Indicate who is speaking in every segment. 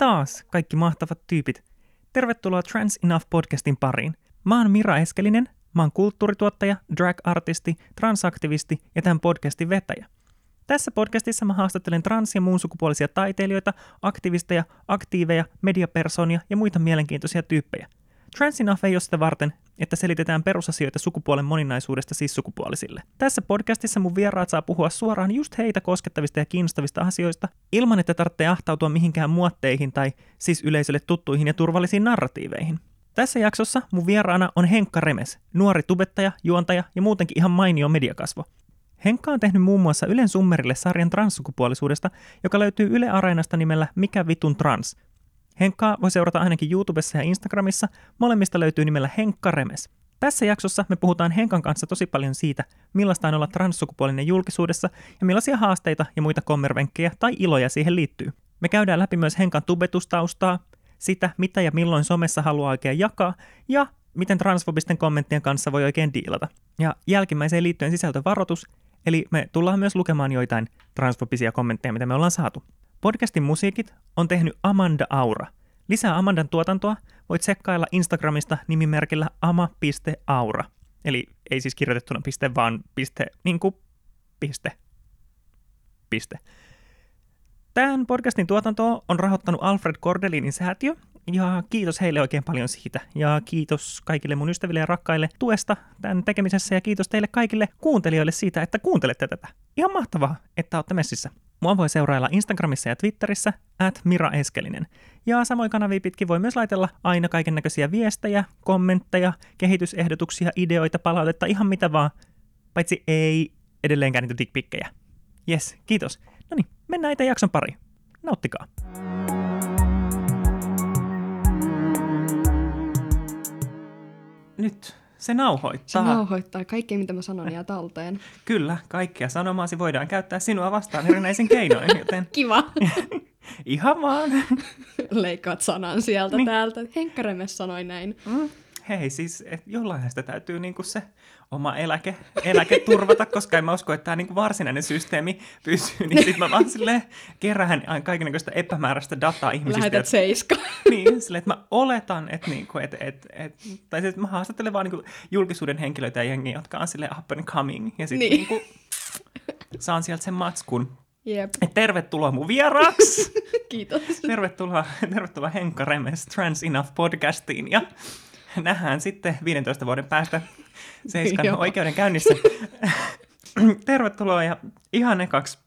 Speaker 1: taas, kaikki mahtavat tyypit. Tervetuloa Trans Enough podcastin pariin. Mä oon Mira Eskelinen, mä oon kulttuurituottaja, drag-artisti, transaktivisti ja tämän podcastin vetäjä. Tässä podcastissa mä haastattelen trans- ja muun sukupuolisia taiteilijoita, aktivisteja, aktiiveja, mediapersonia ja muita mielenkiintoisia tyyppejä. Trans Enough ei ole sitä varten, että selitetään perusasioita sukupuolen moninaisuudesta siis sukupuolisille. Tässä podcastissa mun vieraat saa puhua suoraan just heitä koskettavista ja kiinnostavista asioista, ilman että tarvitsee ahtautua mihinkään muotteihin tai siis yleisölle tuttuihin ja turvallisiin narratiiveihin. Tässä jaksossa mun vieraana on Henkka Remes, nuori tubettaja, juontaja ja muutenkin ihan mainio mediakasvo. Henkka on tehnyt muun muassa Ylen Summerille sarjan transsukupuolisuudesta, joka löytyy Yle Areenasta nimellä Mikä vitun trans. Henkkaa voi seurata ainakin YouTubessa ja Instagramissa, molemmista löytyy nimellä Henkka Remes. Tässä jaksossa me puhutaan Henkan kanssa tosi paljon siitä, millaista on olla transsukupuolinen julkisuudessa ja millaisia haasteita ja muita kommervenkkejä tai iloja siihen liittyy. Me käydään läpi myös Henkan tubetustaustaa, sitä, mitä ja milloin somessa haluaa oikein jakaa, ja miten transfobisten kommenttien kanssa voi oikein diilata. Ja jälkimmäiseen liittyen sisältövaroitus, eli me tullaan myös lukemaan joitain transfobisia kommentteja, mitä me ollaan saatu. Podcastin musiikit on tehnyt Amanda Aura. Lisää Amandan tuotantoa voit tsekkailla Instagramista nimimerkillä ama.aura. Eli ei siis kirjoitettuna piste, vaan piste, niin kuin piste. Piste. Tämän podcastin tuotantoa on rahoittanut Alfred Kordelinin säätiö, ja kiitos heille oikein paljon siitä. Ja kiitos kaikille mun ystäville ja rakkaille tuesta tämän tekemisessä, ja kiitos teille kaikille kuuntelijoille siitä, että kuuntelette tätä. Ihan mahtavaa, että olette messissä. Mua voi seurailla Instagramissa ja Twitterissä, at Mira Eskelinen. Ja samoin kanavia pitkin voi myös laitella aina kaiken näköisiä viestejä, kommentteja, kehitysehdotuksia, ideoita, palautetta, ihan mitä vaan. Paitsi ei edelleenkään niitä dickpikkejä. Yes, kiitos. No niin, mennään itse jakson pariin. Nauttikaa. Nyt se nauhoittaa.
Speaker 2: Se nauhoittaa. Kaikki, mitä mä sanon, jää talteen.
Speaker 1: Kyllä, kaikkia sanomaasi voidaan käyttää sinua vastaan erinäisin keinoin, joten...
Speaker 2: Kiva.
Speaker 1: Ihan vaan.
Speaker 2: Leikkaat sanan sieltä niin. täältä. Henkka Remes sanoi näin.
Speaker 1: Mm. Hei, siis et jollain sitä täytyy niinku se oma eläke, eläke turvata, koska en mä usko, että tämä niinku varsinainen systeemi pysyy, niin sitten mä vaan silleen kerään kaikenlaista epämääräistä dataa ihmisistä.
Speaker 2: Lähetät seiska.
Speaker 1: Niin, silleen, että mä oletan, että niinku, et, et, et, tai sitten mä haastattelen vaan niinku julkisuuden henkilöitä ja jengiä, jotka on silleen up and coming, ja sitten niin. niinku, saan sieltä sen matskun.
Speaker 2: Yep.
Speaker 1: Et tervetuloa mun vieraaksi.
Speaker 2: Kiitos.
Speaker 1: Tervetuloa, tervetuloa Henkka Remes Trans Enough podcastiin ja nähdään sitten 15 vuoden päästä Seiskan oikeudenkäynnissä. Tervetuloa ja ihan ekaksi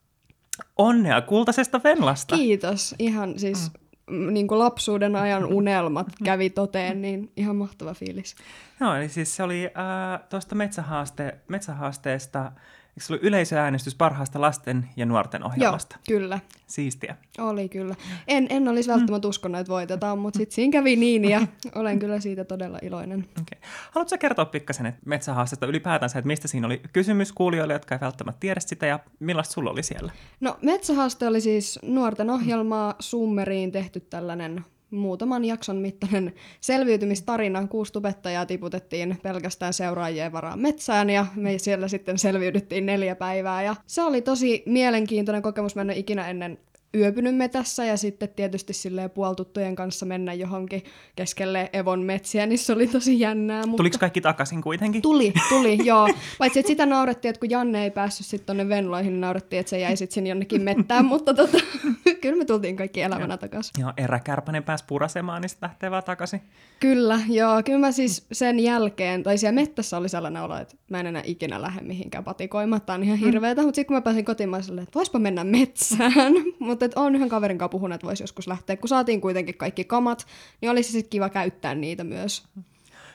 Speaker 1: onnea kultaisesta Venlasta.
Speaker 2: Kiitos. Ihan siis mm. niin kuin lapsuuden ajan unelmat kävi toteen, niin ihan mahtava fiilis.
Speaker 1: Joo, eli siis se oli äh, tuosta metsähaaste, metsähaasteesta Eikö se ollut yleisöäänestys parhaasta lasten ja nuorten ohjelmasta?
Speaker 2: Joo, kyllä.
Speaker 1: Siistiä.
Speaker 2: Oli kyllä. En, en olisi välttämättä uskonut, että voitetaan, mutta sitten siinä kävi niin ja olen kyllä siitä todella iloinen.
Speaker 1: Okay. Haluatko kertoa pikkasen että metsähaastetta ylipäätänsä, että mistä siinä oli kysymys kuulijoille, jotka ei välttämättä tiedä sitä ja millaista sulla oli siellä?
Speaker 2: No metsähaaste oli siis nuorten ohjelmaa Summeriin tehty tällainen muutaman jakson mittainen selviytymistarina. Kuusi tubettajaa tiputettiin pelkästään seuraajien varaan metsään ja me siellä sitten selviydyttiin neljä päivää. Ja se oli tosi mielenkiintoinen kokemus. Mä en ole ikinä ennen yöpynyt metässä ja sitten tietysti silleen puoltuttujen kanssa mennä johonkin keskelle Evon metsiä, niin se oli tosi jännää. Mutta...
Speaker 1: Tuliko kaikki takaisin kuitenkin?
Speaker 2: Tuli, tuli, joo. Paitsi, että sitä naurettiin, että kun Janne ei päässyt sitten tonne Venloihin, niin naurettiin, että se jäi sitten sinne jonnekin mettään, mutta tota, kyllä me tultiin kaikki elävänä takaisin.
Speaker 1: Joo, eräkärpänen pääsi purasemaan, niin sitten lähtee vaan takaisin.
Speaker 2: Kyllä, joo. Kyllä mä siis sen jälkeen, tai siellä mettässä oli sellainen olo, että mä en enää ikinä lähde mihinkään patikoimaan, tämä on ihan mm. hirveetä, mm. mutta sitten kun mä pääsin kotimaiselle, että voispa mennä metsään, mutta että on yhden kaverin kanssa puhunut, että voisi joskus lähteä. Kun saatiin kuitenkin kaikki kamat, niin olisi sitten kiva käyttää niitä myös.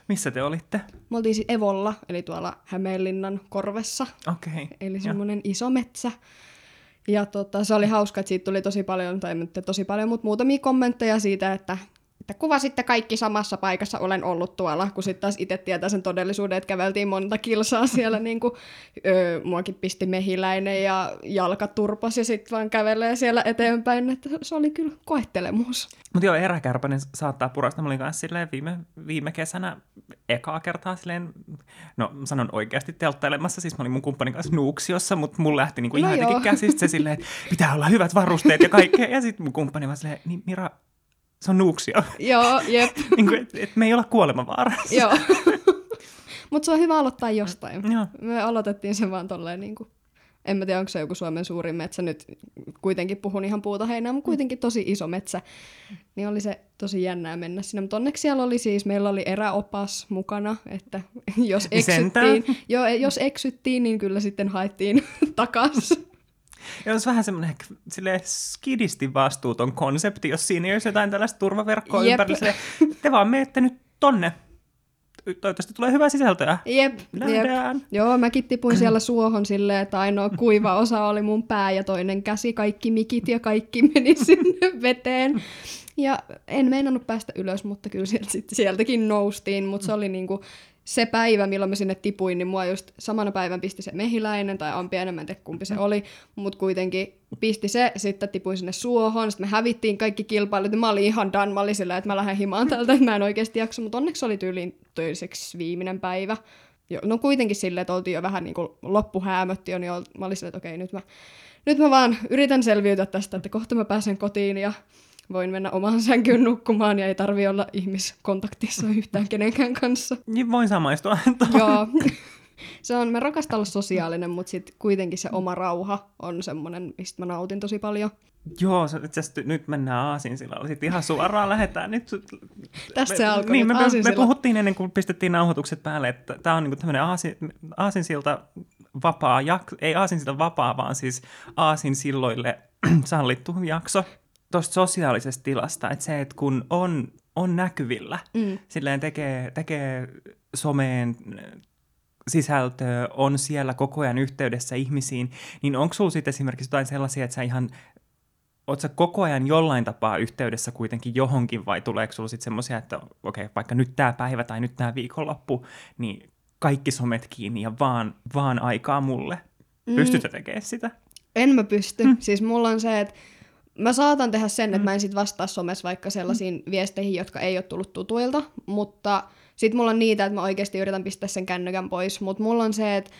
Speaker 1: Missä te olitte?
Speaker 2: Me oltiin siis Evolla, eli tuolla Hämeenlinnan korvessa.
Speaker 1: Okei. Okay.
Speaker 2: Eli semmoinen iso metsä. Ja tota, se oli hauska, että siitä tuli tosi paljon, tai tosi paljon, mutta muutamia kommentteja siitä, että että kuvasitte kaikki samassa paikassa, olen ollut tuolla, kun sitten taas itse tietää sen todellisuuden, että käveltiin monta kilsaa siellä, niin kuin, öö, muakin pisti mehiläinen ja jalka turpas ja sitten vaan kävelee siellä eteenpäin, että se oli kyllä koettelemus.
Speaker 1: Mutta joo, eräkärpänen saattaa purasta. Mä olin kanssa silleen viime, viime kesänä ekaa kertaa silleen, no sanon oikeasti telttailemassa, siis mä olin mun kumppanin kanssa Nuuksiossa, mutta mun lähti niinku no ihan jotenkin käsistä se silleen, että pitää olla hyvät varusteet ja kaikkea. Ja sitten mun kumppani vaan silleen, niin Mira, se on nuuksio.
Speaker 2: Joo, jep.
Speaker 1: niin kuin, et, et me ei olla kuolemavaarassa.
Speaker 2: Joo. Mutta se on hyvä aloittaa jostain.
Speaker 1: Joo.
Speaker 2: Me aloitettiin sen vaan tolleen niin kuin, en mä tiedä, onko se joku Suomen suurin metsä, nyt kuitenkin puhun ihan puuta heinää, mutta kuitenkin tosi iso metsä. Niin oli se tosi jännää mennä sinne, mutta onneksi siellä oli siis, meillä oli eräopas mukana, että jos eksyttiin, jo, jos eksyttiin, niin kyllä sitten haettiin takaisin.
Speaker 1: Ja olisi vähän semmoinen silleen skidisti vastuuton konsepti, jos siinä ei olisi jotain tällaista turvaverkkoa
Speaker 2: Jep.
Speaker 1: ympärillä. Silleen, te vaan menette nyt tonne. Toivottavasti tulee hyvää sisältöä.
Speaker 2: Jep, jep.
Speaker 1: Nähdään.
Speaker 2: Joo, mäkin tipuin siellä suohon silleen, että ainoa kuiva osa oli mun pää ja toinen käsi, kaikki mikit ja kaikki meni sinne veteen. Ja en meinannut päästä ylös, mutta kyllä sieltä, sieltäkin noustiin, mutta se oli niinku se päivä, milloin mä sinne tipuin, niin mua just samana päivän pisti se mehiläinen, tai ampi enemmän tiedä kumpi se oli, mutta kuitenkin pisti se, sitten tipuin sinne suohon, sitten me hävittiin kaikki kilpailut, ja mä olin ihan done, mä olin silleen, että mä lähden himaan täältä, että mä en oikeasti jaksa, mutta onneksi oli tyyliin toiseksi viimeinen päivä. Jo, no kuitenkin silleen, että oltiin jo vähän niin kuin loppuhäämötti jo, niin mä olin silleen, että okei, nyt mä, nyt mä vaan yritän selviytyä tästä, että kohta mä pääsen kotiin ja voin mennä omaan sänkyyn nukkumaan ja ei tarvi olla ihmiskontaktissa yhtään kenenkään kanssa.
Speaker 1: Niin voin samaistua.
Speaker 2: Joo. Se on, mä rakastan olla sosiaalinen, mutta sitten kuitenkin se oma rauha on semmoinen, mistä mä nautin tosi paljon.
Speaker 1: Joo, se, itse asiassa nyt mennään Aasinsillalla. Sitten ihan suoraan lähdetään nyt.
Speaker 2: Tästä
Speaker 1: me,
Speaker 2: se alkoi
Speaker 1: Niin, me, me, puhuttiin ennen kuin pistettiin nauhoitukset päälle, että tämä on niinku tämmöinen Aasi, Aasinsilta vapaa, jak, ei Aasinsilta vapaa, vaan siis Aasinsilloille sallittu jakso tuosta sosiaalisesta tilasta. Että se, että kun on, on näkyvillä,
Speaker 2: Mm.
Speaker 1: silleen tekee, tekee someen sisältöä, on siellä koko ajan yhteydessä ihmisiin, niin onko sulla sitten esimerkiksi jotain sellaisia, että sä ihan Oletko sä koko ajan jollain tapaa yhteydessä kuitenkin johonkin vai tuleeko sulla sitten semmoisia, että okei, okay, vaikka nyt tämä päivä tai nyt tämä viikonloppu, niin kaikki somet kiinni ja vaan, vaan aikaa mulle.
Speaker 2: Mm.
Speaker 1: Pystytkö tekemään sitä?
Speaker 2: En mä pysty. Mm. Siis mulla on se, että mä saatan tehdä sen, että mä en sit vastaa somessa vaikka sellaisiin viesteihin, jotka ei ole tullut tutuilta, mutta sit mulla on niitä, että mä oikeasti yritän pistää sen kännykän pois, mutta mulla on se, että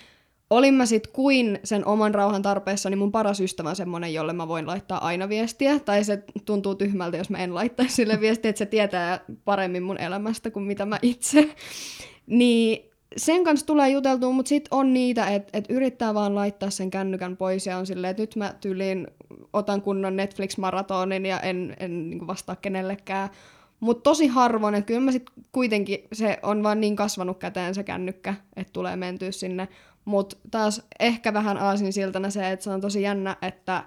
Speaker 2: olin mä sit kuin sen oman rauhan tarpeessa, niin mun paras ystävä on semmonen, jolle mä voin laittaa aina viestiä, tai se tuntuu tyhmältä, jos mä en laittaisi sille viestiä, että se tietää paremmin mun elämästä kuin mitä mä itse. Niin sen kanssa tulee juteltua, mutta sitten on niitä, että et yrittää vaan laittaa sen kännykän pois ja on silleen, että nyt mä tyyliin otan kunnon Netflix-maratonin ja en, en niin vastaa kenellekään. Mutta tosi harvoin, että kyllä mä sitten kuitenkin, se on vaan niin kasvanut käteen se kännykkä, että tulee mentyä sinne. Mutta taas ehkä vähän aasinsiltana se, että se on tosi jännä, että äh,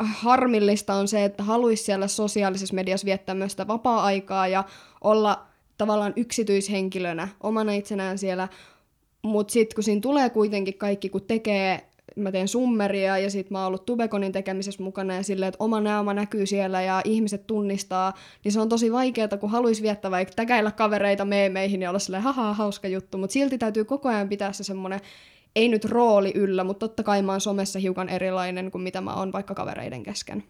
Speaker 2: harmillista on se, että haluaisi siellä sosiaalisessa mediassa viettää myös sitä vapaa-aikaa ja olla tavallaan yksityishenkilönä omana itsenään siellä, mutta sitten kun siinä tulee kuitenkin kaikki, kun tekee, mä teen summeria ja sitten mä oon ollut Tubekonin tekemisessä mukana ja silleen, että oma naama näkyy siellä ja ihmiset tunnistaa, niin se on tosi vaikeaa, kun haluaisi viettää vaikka täkäillä kavereita meemeihin ja olla silleen, haha, hauska juttu, mutta silti täytyy koko ajan pitää se semmoinen, ei nyt rooli yllä, mutta totta kai mä oon somessa hiukan erilainen kuin mitä mä oon vaikka kavereiden kesken.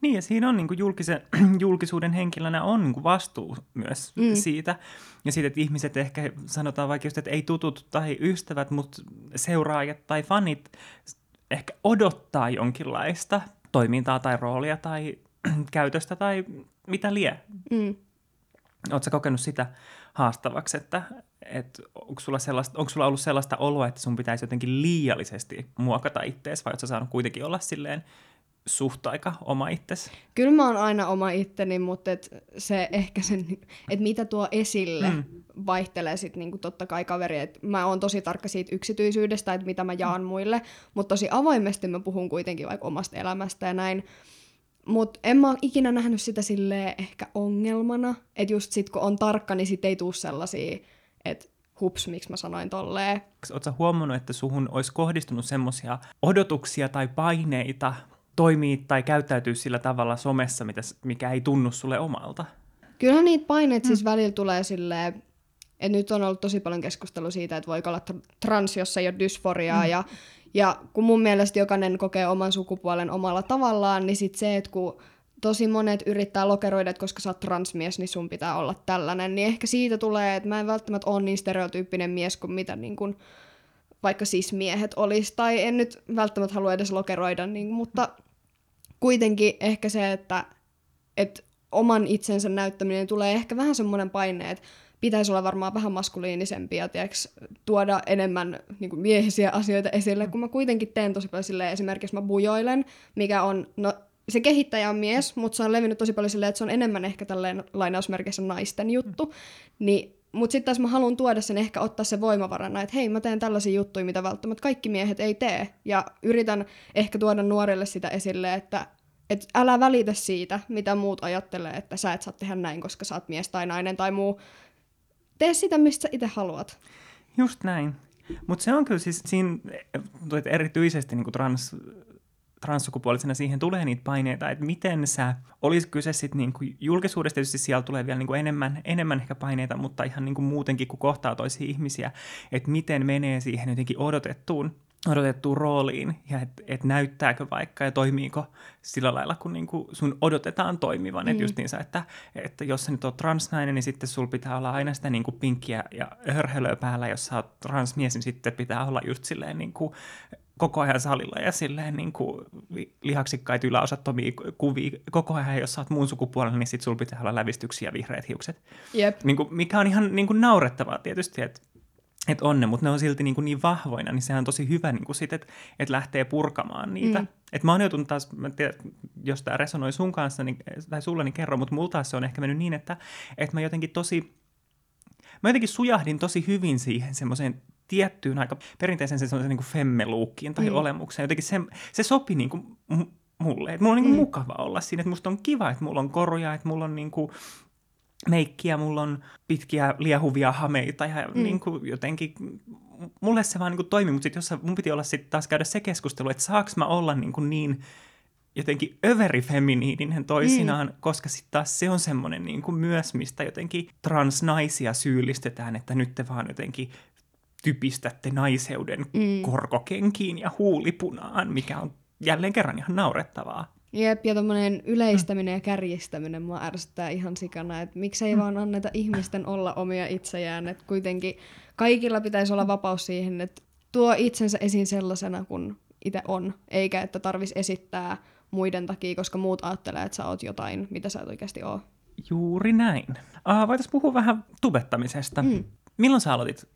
Speaker 1: Niin, ja siinä on niin kuin julkisen, julkisuuden henkilönä on niin kuin vastuu myös mm. siitä. Ja siitä, että ihmiset ehkä sanotaan vaikka just, että ei tutut tai ystävät, mutta seuraajat tai fanit ehkä odottaa jonkinlaista toimintaa tai roolia tai käytöstä tai mitä lie.
Speaker 2: Mm.
Speaker 1: Oletko kokenut sitä haastavaksi, että, että onko, sulla sellaista, onko sulla ollut sellaista oloa, että sun pitäisi jotenkin liiallisesti muokata ittees, vai oletko saanut kuitenkin olla silleen suht aika oma itsesi?
Speaker 2: Kyllä mä oon aina oma itteni, mutta et se ehkä sen, että mitä tuo esille mm. vaihtelee sit niinku totta kai kaveri. Et mä oon tosi tarkka siitä yksityisyydestä, että mitä mä jaan mm. muille, mutta tosi avoimesti mä puhun kuitenkin vaikka omasta elämästä ja näin. Mutta en mä ikinä nähnyt sitä silleen ehkä ongelmana, että just sit kun on tarkka, niin sit ei tuu sellaisia, että hups, miksi mä sanoin tolleen.
Speaker 1: Oletko huomannut, että suhun olisi kohdistunut semmoisia odotuksia tai paineita toimii tai käyttäytyy sillä tavalla somessa, mitä, mikä ei tunnu sulle omalta?
Speaker 2: Kyllähän niitä paineita siis välillä tulee silleen, että nyt on ollut tosi paljon keskustelua siitä, että voiko olla tr- trans, jos ei ole dysforiaa, mm. ja, ja kun mun mielestä jokainen kokee oman sukupuolen omalla tavallaan, niin sit se, että kun tosi monet yrittää lokeroida, että koska sä oot transmies, niin sun pitää olla tällainen, niin ehkä siitä tulee, että mä en välttämättä ole niin stereotyyppinen mies kuin mitä niin kun, vaikka siis miehet olisi, tai en nyt välttämättä halua edes lokeroida, niin, mutta kuitenkin ehkä se, että, että oman itsensä näyttäminen tulee ehkä vähän semmoinen paine, että pitäisi olla varmaan vähän maskuliinisempi ja tiiäks, tuoda enemmän niin kuin miehisiä asioita esille, kun mä kuitenkin teen tosi paljon silleen, esimerkiksi mä bujoilen, mikä on, no se kehittäjä on mies, mutta se on levinnyt tosi paljon silleen, että se on enemmän ehkä tälleen lainausmerkeissä naisten juttu, niin mutta sitten taas mä haluan tuoda sen ehkä ottaa se voimavarana, että hei mä teen tällaisia juttuja, mitä välttämättä kaikki miehet ei tee. Ja yritän ehkä tuoda nuorille sitä esille, että et älä välitä siitä, mitä muut ajattelee, että sä et saa tehdä näin, koska sä oot mies tai nainen tai muu. Tee sitä, mistä sä itse haluat.
Speaker 1: Just näin. Mutta se on kyllä siis siinä, erityisesti niin trans, transsukupuolisena siihen tulee niitä paineita, että miten sä, olisi kyse sitten niinku julkisuudesta, tietysti siellä tulee vielä niinku enemmän, enemmän ehkä paineita, mutta ihan niinku muutenkin, kun kohtaa toisia ihmisiä, että miten menee siihen jotenkin odotettuun odotettuun rooliin ja että et näyttääkö vaikka ja toimiiko sillä lailla, kun niinku sun odotetaan toimivan. Mm. Että justiinsa, että, että jos sä nyt oot transnainen, niin sitten sul pitää olla aina sitä niinku pinkkiä ja hörhelöä päällä. Jos sä oot transmies, niin sitten pitää olla just silleen niinku koko ajan salilla ja silleen niin kuin lihaksikkaita yläosattomia kuvia koko ajan, jos sä oot muun sukupuolella, niin sit sulla pitää olla lävistyksiä ja vihreät hiukset.
Speaker 2: Yep.
Speaker 1: Niin kuin, mikä on ihan niin kuin naurettavaa tietysti, että että on ne, mutta ne on silti niin, kuin niin vahvoina, niin sehän on tosi hyvä niin sit, että et lähtee purkamaan niitä. Mm. Et mä oon joutunut taas, mä tiedän, jos tämä resonoi sun kanssa, niin, tai sulla, niin kerro, mutta mulla taas se on ehkä mennyt niin, että, että mä jotenkin tosi, mä jotenkin sujahdin tosi hyvin siihen semmoiseen tiettyyn aika perinteisen semmoisen niin femmeluukkiin tai mm. olemukseen. Jotenkin se, se sopi niin kuin mulle. Että mulla on niin kuin mm. mukava olla siinä, että musta on kiva, että mulla on koruja, että mulla on niin kuin meikkiä, mulla on pitkiä liehuvia hameita ja mm. niin kuin jotenkin mulle se vaan niin kuin toimi, mutta sitten jos mun piti olla sitten taas käydä se keskustelu, että saaks mä olla niin, kuin niin jotenkin överifeminiininen toisinaan, mm. koska sitten taas se on semmoinen niin kuin myös, mistä jotenkin transnaisia syyllistetään, että nyt te vaan jotenkin typistätte naiseuden mm. korkokenkiin ja huulipunaan, mikä on jälleen kerran ihan naurettavaa.
Speaker 2: Jep, ja tämmöinen yleistäminen ja kärjistäminen mua ärsyttää ihan sikana, että miksei mm. vaan anneta ihmisten olla omia itsejään, että kuitenkin kaikilla pitäisi olla vapaus siihen, että tuo itsensä esiin sellaisena kuin itse on, eikä että tarvis esittää muiden takia, koska muut ajattelee, että sä oot jotain, mitä sä et oikeasti oo.
Speaker 1: Juuri näin. Uh, Voitaisiin puhua vähän tubettamisesta. Mm. Milloin sä aloitit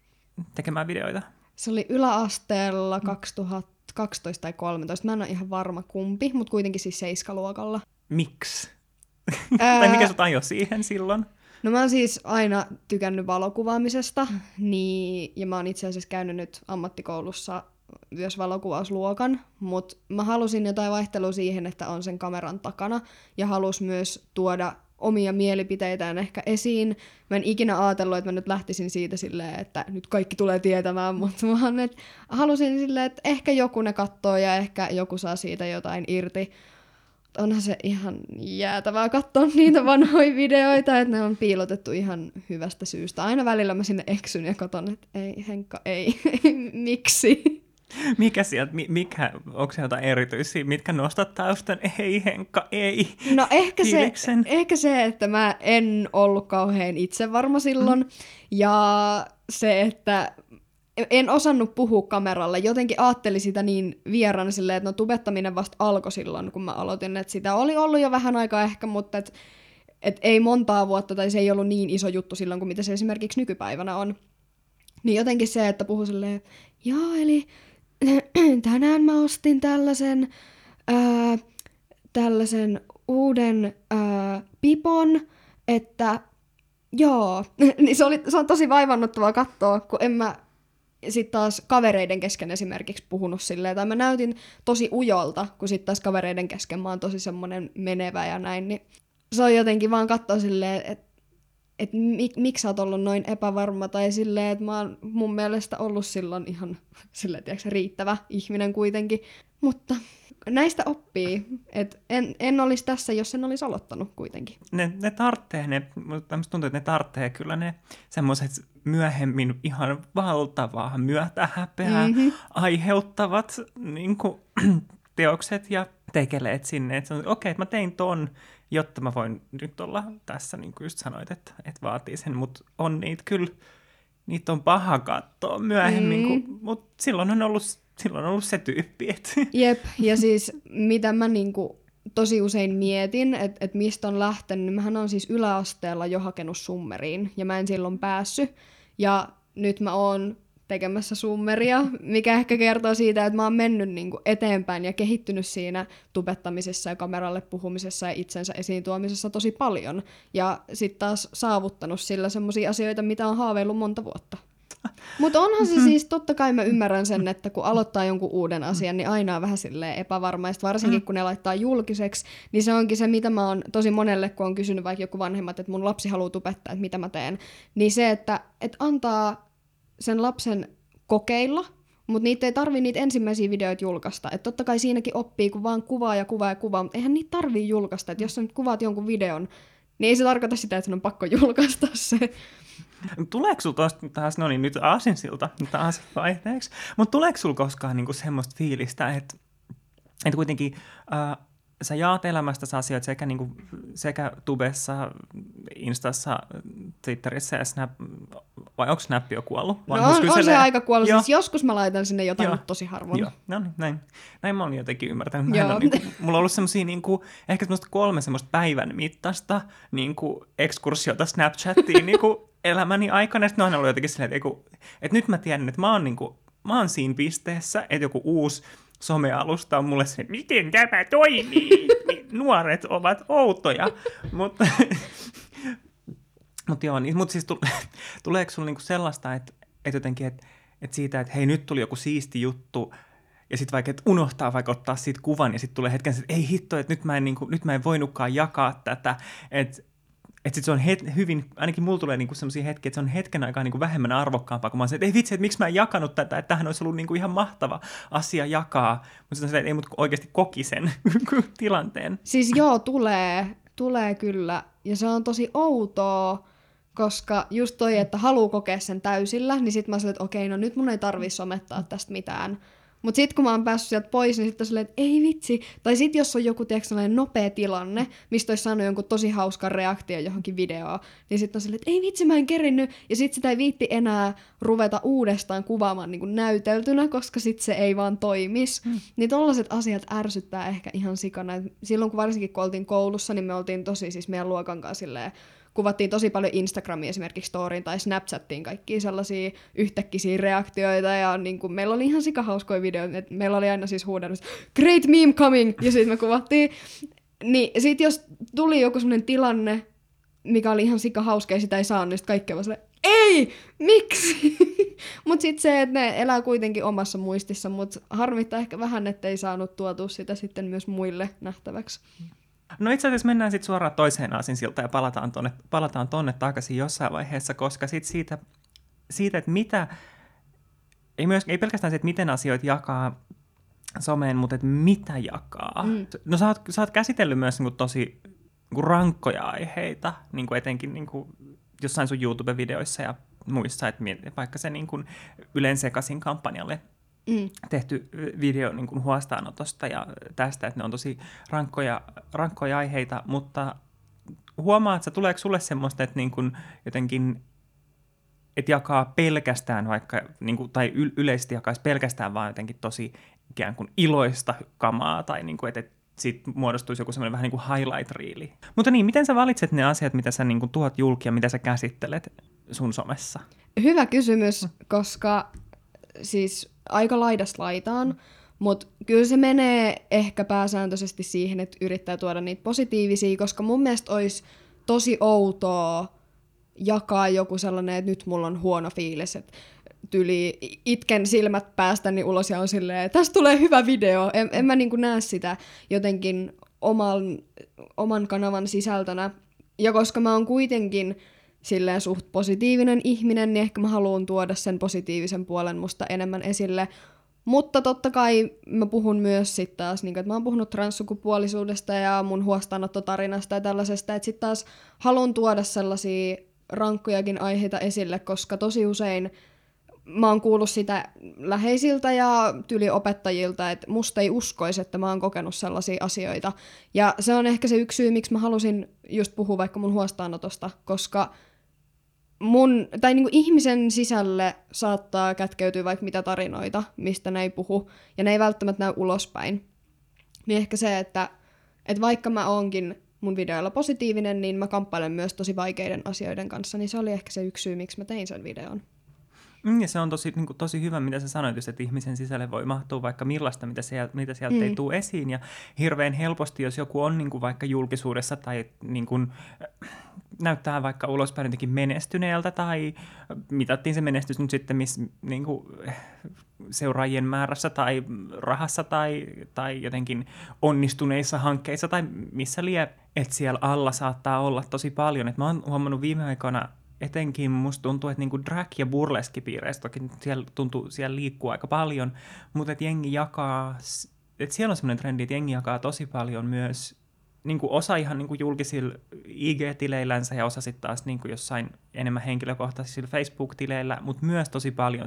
Speaker 1: tekemään videoita?
Speaker 2: Se oli yläasteella 2012 tai 2013. Mä en ole ihan varma kumpi, mutta kuitenkin siis seiskaluokalla.
Speaker 1: Miksi? tai mikä sut ajoi siihen silloin?
Speaker 2: No mä oon siis aina tykännyt valokuvaamisesta, niin, ja mä oon itse asiassa käynyt nyt ammattikoulussa myös valokuvausluokan, mutta mä halusin jotain vaihtelua siihen, että on sen kameran takana, ja halus myös tuoda omia mielipiteitään ehkä esiin. Mä en ikinä ajatellut, että mä nyt lähtisin siitä silleen, että nyt kaikki tulee tietämään, mutta vaan että halusin silleen, että ehkä joku ne katsoo ja ehkä joku saa siitä jotain irti. Onhan se ihan jäätävää katsoa niitä vanhoja videoita, että ne on piilotettu ihan hyvästä syystä. Aina välillä mä sinne eksyn ja katon, että ei Henkka, ei, miksi?
Speaker 1: Mikä sieltä, mikä, onko se jotain erityisiä, mitkä nostattaa sitä, ei Henkka, ei.
Speaker 2: No ehkä se, ehkä se, että mä en ollut kauhean itse varma silloin, mm. ja se, että en osannut puhua kameralla. Jotenkin ajattelin sitä niin vieraan silleen, että no tubettaminen vasta alkoi silloin, kun mä aloitin. Että sitä oli ollut jo vähän aikaa ehkä, mutta et, et ei montaa vuotta, tai se ei ollut niin iso juttu silloin kuin mitä se esimerkiksi nykypäivänä on. Niin jotenkin se, että puhuu silleen, joo, eli tänään mä ostin tällaisen, ää, tällaisen uuden ää, pipon, että joo, niin se, oli, se on tosi vaivannuttavaa katsoa, kun en mä sitten taas kavereiden kesken esimerkiksi puhunut silleen, tai mä näytin tosi ujolta, kun sitten taas kavereiden kesken mä oon tosi semmonen menevä ja näin, niin se on jotenkin vaan katsoa silleen, että että mik, miksi sä oot ollut noin epävarma, tai silleen, että mä oon mun mielestä ollut silloin ihan silleen, tiedätkö, riittävä ihminen kuitenkin. Mutta näistä oppii, että en, en olisi tässä, jos en olisi aloittanut kuitenkin.
Speaker 1: Ne, ne tarttee, ne, mutta tuntuu, että ne tarttee kyllä ne semmoiset myöhemmin ihan valtavaa myötähäpeää mm-hmm. aiheuttavat niin kuin, teokset ja tekeleet sinne, että okei, okay, mä tein ton, jotta mä voin nyt olla tässä, niin kuin just sanoit, että, että vaatii sen, mutta on niitä kyllä, niitä on paha katsoa myöhemmin, mm. kun, mutta silloin on ollut silloin on ollut se tyyppi. Että.
Speaker 2: Jep, ja siis mitä mä niinku tosi usein mietin, että et mistä on lähtenyt, niin mähän on siis yläasteella jo hakenut summeriin, ja mä en silloin päässyt. Ja nyt mä oon tekemässä summeria, mikä ehkä kertoo siitä, että mä oon mennyt niin kuin eteenpäin ja kehittynyt siinä tubettamisessa ja kameralle puhumisessa ja itsensä esiin tuomisessa tosi paljon. Ja sitten taas saavuttanut sillä semmoisia asioita, mitä on haaveillut monta vuotta. Mutta onhan se siis, totta kai mä ymmärrän sen, että kun aloittaa jonkun uuden asian, niin aina on vähän silleen epävarmaista, varsinkin kun ne laittaa julkiseksi, niin se onkin se, mitä mä oon tosi monelle, kun on kysynyt vaikka joku vanhemmat, että mun lapsi haluaa tubettaa, että mitä mä teen, niin se, että, että antaa sen lapsen kokeilla, mutta niitä ei tarvi niitä ensimmäisiä videoita julkaista. Että totta kai siinäkin oppii, kun vaan kuvaa ja kuvaa ja kuvaa, mutta eihän niitä tarvii julkaista. Että jos sä nyt kuvaat jonkun videon, niin ei se tarkoita sitä, että sun on pakko julkaista se.
Speaker 1: Tuleeko sulla tuosta taas, no niin nyt aasinsilta taas vaihteeksi, mutta tuleeko sulla koskaan niinku semmoista fiilistä, että, että kuitenkin äh, sä jaat elämästä asioita sekä, niin kuin, sekä Tubessa, Instassa, Twitterissä ja Snap, vai onko Snap jo kuollut?
Speaker 2: no on, on se aika kuollut, siis joskus mä laitan sinne jotain, mutta tosi harvoin.
Speaker 1: Joo, no niin, näin. Näin mä oon jotenkin ymmärtänyt. Mä Joo. Ole, niin kuin, mulla on ollut semmosia, niin kuin, ehkä semmoista kolme semmoista päivän mittaista niin kuin, ekskursiota Snapchattiin niin kuin, elämäni aikana. Sitten ne on ollut jotenkin silleen, että, että nyt mä tiedän, että mä oon, niin kuin, mä oon siinä pisteessä, että joku uusi somealusta on mulle se, miten tämä toimii. Niin nuoret ovat outoja. mutta, mutta joo, niin, mutta siis tule, tuleeko sinulle niinku sellaista, että, että jotenkin, että, että siitä, että hei nyt tuli joku siisti juttu, ja sitten vaikka, että unohtaa vaikka ottaa siitä kuvan, ja sitten tulee hetken, että ei hitto, että nyt mä en, niin kuin, nyt mä en voinutkaan jakaa tätä, että että sit se on het, hyvin, ainakin mulla tulee niinku sellaisia hetkiä, että se on hetken aikaa niinku vähemmän arvokkaampaa, kun mä oon että ei vitsi, että miksi mä en jakanut tätä, että tähän olisi ollut niinku ihan mahtava asia jakaa, mutta se, että ei mut oikeasti koki sen tilanteen.
Speaker 2: Siis joo, tulee, tulee kyllä, ja se on tosi outoa, koska just toi, että haluaa kokea sen täysillä, niin sit mä sanoin, että okei, no nyt mun ei tarvii somettaa tästä mitään. Mutta sitten kun mä oon päässyt sieltä pois, niin sitten silleen, että ei vitsi. Tai sitten jos on joku tiedätkö, sellainen nopea tilanne, mistä olisi saanut jonkun tosi hauskan reaktio johonkin videoon, niin sitten on silleen, että ei vitsi, mä en kerinnyt. Ja sitten sitä ei viitti enää ruveta uudestaan kuvaamaan niin kuin näyteltynä, koska sitten se ei vaan toimis. Mm. Niin tollaiset asiat ärsyttää ehkä ihan sikana. Et silloin kun varsinkin kun oltiin koulussa, niin me oltiin tosi siis meidän luokan kanssa silleen, kuvattiin tosi paljon Instagramiin esimerkiksi Storyin tai Snapchattiin kaikkia sellaisia yhtäkkisiä reaktioita ja niin kuin, meillä oli ihan sikahauskoja videoita, että meillä oli aina siis huudannut, great meme coming, ja sitten me kuvattiin. Niin sit jos tuli joku sellainen tilanne, mikä oli ihan sikahauska ja sitä ei saa, niin sitten vaan ei, miksi? mutta sitten se, että ne elää kuitenkin omassa muistissa, mutta harmittaa ehkä vähän, että ei saanut tuotua sitä sitten myös muille nähtäväksi.
Speaker 1: No itse asiassa mennään sitten suoraan toiseen aasinsilta ja palataan tonne, palataan tonne takaisin jossain vaiheessa, koska sitten siitä, siitä, että mitä, ei, myös, ei pelkästään se, että miten asioita jakaa someen, mutta että mitä jakaa. Mm. No sä oot, sä oot käsitellyt myös niin kuin, tosi niin kuin rankkoja aiheita, niin kuin etenkin niin kuin, jossain sun YouTube-videoissa ja muissa, että vaikka se niin kuin, Ylen sekaisin kampanjalle mm. tehty video niin kuin huostaanotosta ja tästä, että ne on tosi rankkoja, rankkoja aiheita, mutta huomaat, että tuleeko sulle semmoista, että niin kuin jotenkin että jakaa pelkästään vaikka, niin kuin, tai yleisesti jakaisi pelkästään vaan jotenkin tosi ikään kuin iloista kamaa, tai niin kuin, että, että siitä muodostuisi joku semmoinen vähän niin kuin highlight-riili. Mutta niin, miten sä valitset ne asiat, mitä sä niin kuin tuot julki ja mitä sä käsittelet sun somessa?
Speaker 2: Hyvä kysymys, koska siis aika laidasta laitaan, mutta kyllä se menee ehkä pääsääntöisesti siihen, että yrittää tuoda niitä positiivisia, koska mun mielestä olisi tosi outoa jakaa joku sellainen, että nyt mulla on huono fiilis, että tyli itken silmät päästäni ulos ja on silleen, tästä tulee hyvä video. En, en mä niinku näe sitä jotenkin oman, oman kanavan sisältönä. Ja koska mä oon kuitenkin silleen suht positiivinen ihminen, niin ehkä mä haluan tuoda sen positiivisen puolen musta enemmän esille. Mutta totta kai mä puhun myös sitten taas, niin että mä oon puhunut transsukupuolisuudesta ja mun huostaanottotarinasta ja tällaisesta, että sitten taas haluan tuoda sellaisia rankkojakin aiheita esille, koska tosi usein mä oon kuullut sitä läheisiltä ja opettajilta, että musta ei uskoisi, että mä oon kokenut sellaisia asioita. Ja se on ehkä se yksi syy, miksi mä halusin just puhua vaikka mun huostaanotosta, koska mun, tai niinku ihmisen sisälle saattaa kätkeytyä vaikka mitä tarinoita, mistä ne ei puhu, ja ne ei välttämättä näy ulospäin. Niin ehkä se, että Että vaikka mä oonkin mun videoilla positiivinen, niin mä kamppailen myös tosi vaikeiden asioiden kanssa, niin se oli ehkä se yksi syy, miksi mä tein sen videon.
Speaker 1: Mm, ja se on tosi, niin kuin, tosi hyvä, mitä sä sanoit, että ihmisen sisälle voi mahtua vaikka millaista, mitä, sieltä, mitä sieltä mm. ei tule esiin. Ja hirveän helposti, jos joku on niin kuin vaikka julkisuudessa tai niin kuin, näyttää vaikka ulospäin jotenkin menestyneeltä tai mitattiin se menestys nyt sitten miss, niin kuin, seuraajien määrässä tai rahassa tai, tai jotenkin onnistuneissa hankkeissa tai missä lie, että siellä alla saattaa olla tosi paljon. Et mä oon huomannut viime aikoina etenkin musta tuntuu, että niinku drag- ja burleskipiireissä toki siellä, tuntuu, siellä liikkuu aika paljon, mutta että jengi jakaa, että siellä on semmoinen trendi, että jengi jakaa tosi paljon myös niin kuin osa ihan niin kuin julkisilla IG-tileillänsä ja osa sitten taas niin kuin jossain enemmän henkilökohtaisilla Facebook-tileillä, mutta myös tosi paljon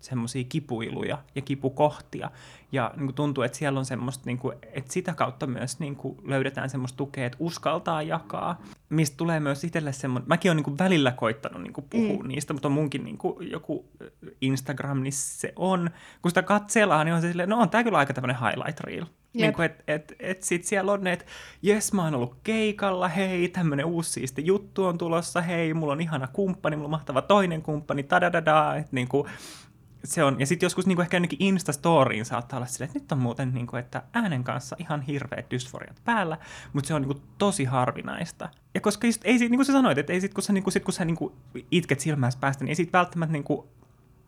Speaker 1: semmoisia kipuiluja ja kipukohtia. Ja niin kuin tuntuu, että siellä on semmoista, niin kuin, että sitä kautta myös niin kuin löydetään semmoista tukea, että uskaltaa jakaa, mistä tulee myös itselle semmoinen, mäkin olen niin kuin välillä koittanut niin kuin puhua mm. niistä, mutta on munkin niin kuin joku Instagram, niin se on, kun sitä katsellaan, niin on se silleen, no on tämä kyllä aika tämmöinen highlight reel. Niin kuin, että et, et sit siellä on ne, että jes mä oon ollut keikalla, hei, tämmönen uusi siisti juttu on tulossa, hei, mulla on ihana kumppani, mulla on mahtava toinen kumppani, tadadada, että niin kuin, se on, ja sitten joskus niin kuin ehkä jonnekin Instastoriin saattaa olla silleen, että nyt on muuten, niin kuin, että äänen kanssa ihan hirveät dysforiat päällä, mutta se on niin kuin, tosi harvinaista. Ja koska just, ei niin kuin sä sanoit, että ei sit, kun sä, niin kuin, sit, kun sä niin kuin, itket silmässä päästä, niin ei sit välttämättä niin kuin,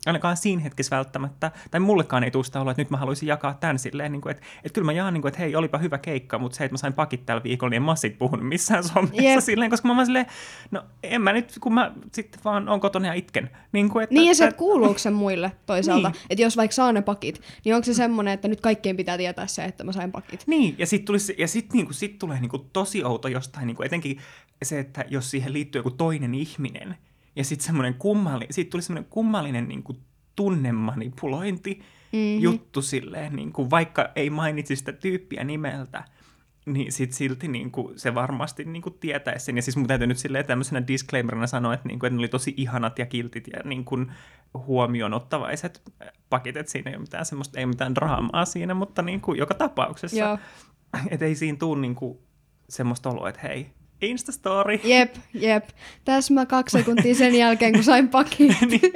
Speaker 1: ainakaan siinä hetkessä välttämättä, tai mullekaan ei tule sitä olla, että nyt mä haluaisin jakaa tämän silleen, niin kuin, että, että kyllä mä jaan, niin kuin, että hei, olipa hyvä keikka, mutta se, että mä sain pakit tällä viikolla, niin en mä sit puhunut missään somessa yep. silleen, koska mä vaan silleen, no en mä nyt, kun mä sitten vaan on kotona ja itken.
Speaker 2: Niin,
Speaker 1: kuin,
Speaker 2: että, niin ja se, että kuuluuko se muille toisaalta, niin. että jos vaikka saa ne pakit, niin onko se semmoinen, että nyt kaikkien pitää tietää se, että mä sain pakit.
Speaker 1: Niin, ja sitten ja sit, niin kuin, sit tulee niin kuin, tosi outo jostain, niin kuin, etenkin se, että jos siihen liittyy joku toinen ihminen, ja sitten semmoinen kummallinen, siitä tuli semmoinen kummallinen niin kuin, tunnemanipulointi mm-hmm. juttu silleen, niin kuin, vaikka ei mainitsi sitä tyyppiä nimeltä, niin sit silti niin kuin, se varmasti niin kuin, tietäisi sen. Ja siis mun täytyy nyt silleen tämmöisenä disclaimerina sanoa, että, niin kuin, että ne oli tosi ihanat ja kiltit ja niin kuin, huomioon ottavaiset pakit, että siinä ei ole mitään, semmoista, ei mitään draamaa siinä, mutta niin kuin, joka tapauksessa. Että ei siinä tule niin kuin, semmoista oloa, että hei, Instastory.
Speaker 2: Jep, jep. Täsmä kaksi sekuntia sen jälkeen, kun sain pakin. niin.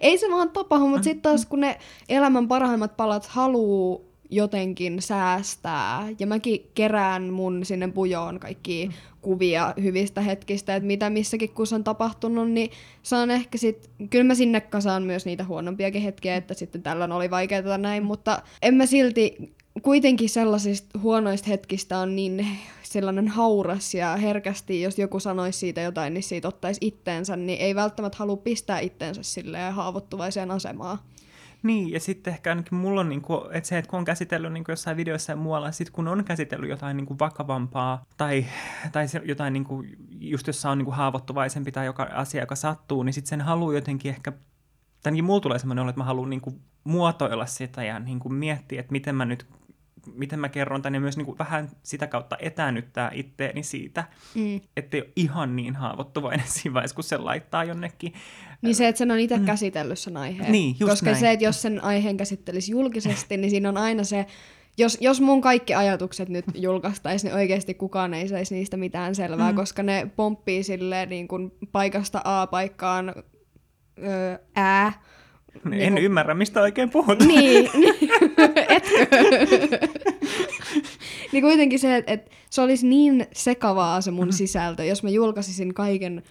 Speaker 2: Ei se vaan tapahdu, mutta sitten taas kun ne elämän parhaimmat palat haluu jotenkin säästää, ja mäkin kerään mun sinne pujoon kaikki kuvia hyvistä hetkistä, että mitä missäkin kun on tapahtunut, niin saan ehkä sit, kyllä mä sinne kasaan myös niitä huonompiakin hetkiä, että sitten tällöin oli vaikeaa näin, mutta en mä silti kuitenkin sellaisista huonoista hetkistä on niin sellainen hauras ja herkästi, jos joku sanoisi siitä jotain, niin siitä ottaisi itteensä, niin ei välttämättä halua pistää itteensä silleen haavoittuvaiseen asemaan.
Speaker 1: Niin, ja sitten ehkä ainakin mulla on, niin kuin, että se, että kun on käsitellyt niin jossain videossa ja muualla, sitten kun on käsitellyt jotain niin kuin vakavampaa tai, tai jotain niin kuin, just jossa on niin haavoittuvaisempi tai joka asia, joka sattuu, niin sitten sen haluaa jotenkin ehkä, tai ainakin mulla tulee semmoinen olo, että mä haluan niin muotoilla sitä ja niin kuin, miettiä, että miten mä nyt miten mä kerron tänne myös niin kuin vähän sitä kautta etänyttää itteeni siitä, mm. ettei ole ihan niin haavoittuvainen siinä vaiheessa, kun se laittaa jonnekin.
Speaker 2: Niin se, että sen on itse mm. käsitellyt sen aiheen.
Speaker 1: Niin, just
Speaker 2: Koska
Speaker 1: näin.
Speaker 2: se, että jos sen aiheen käsittelisi julkisesti, niin siinä on aina se, jos, jos mun kaikki ajatukset nyt julkaistaisiin, niin oikeasti kukaan ei saisi niistä mitään selvää, mm. koska ne pomppii niin kuin paikasta A paikkaan öö, ää,
Speaker 1: en niin kun... ymmärrä, mistä oikein puhut.
Speaker 2: Niin, etkö? niin kuitenkin se, että et se olisi niin sekavaa se mun mm. sisältö, jos mä julkaisisin kaiken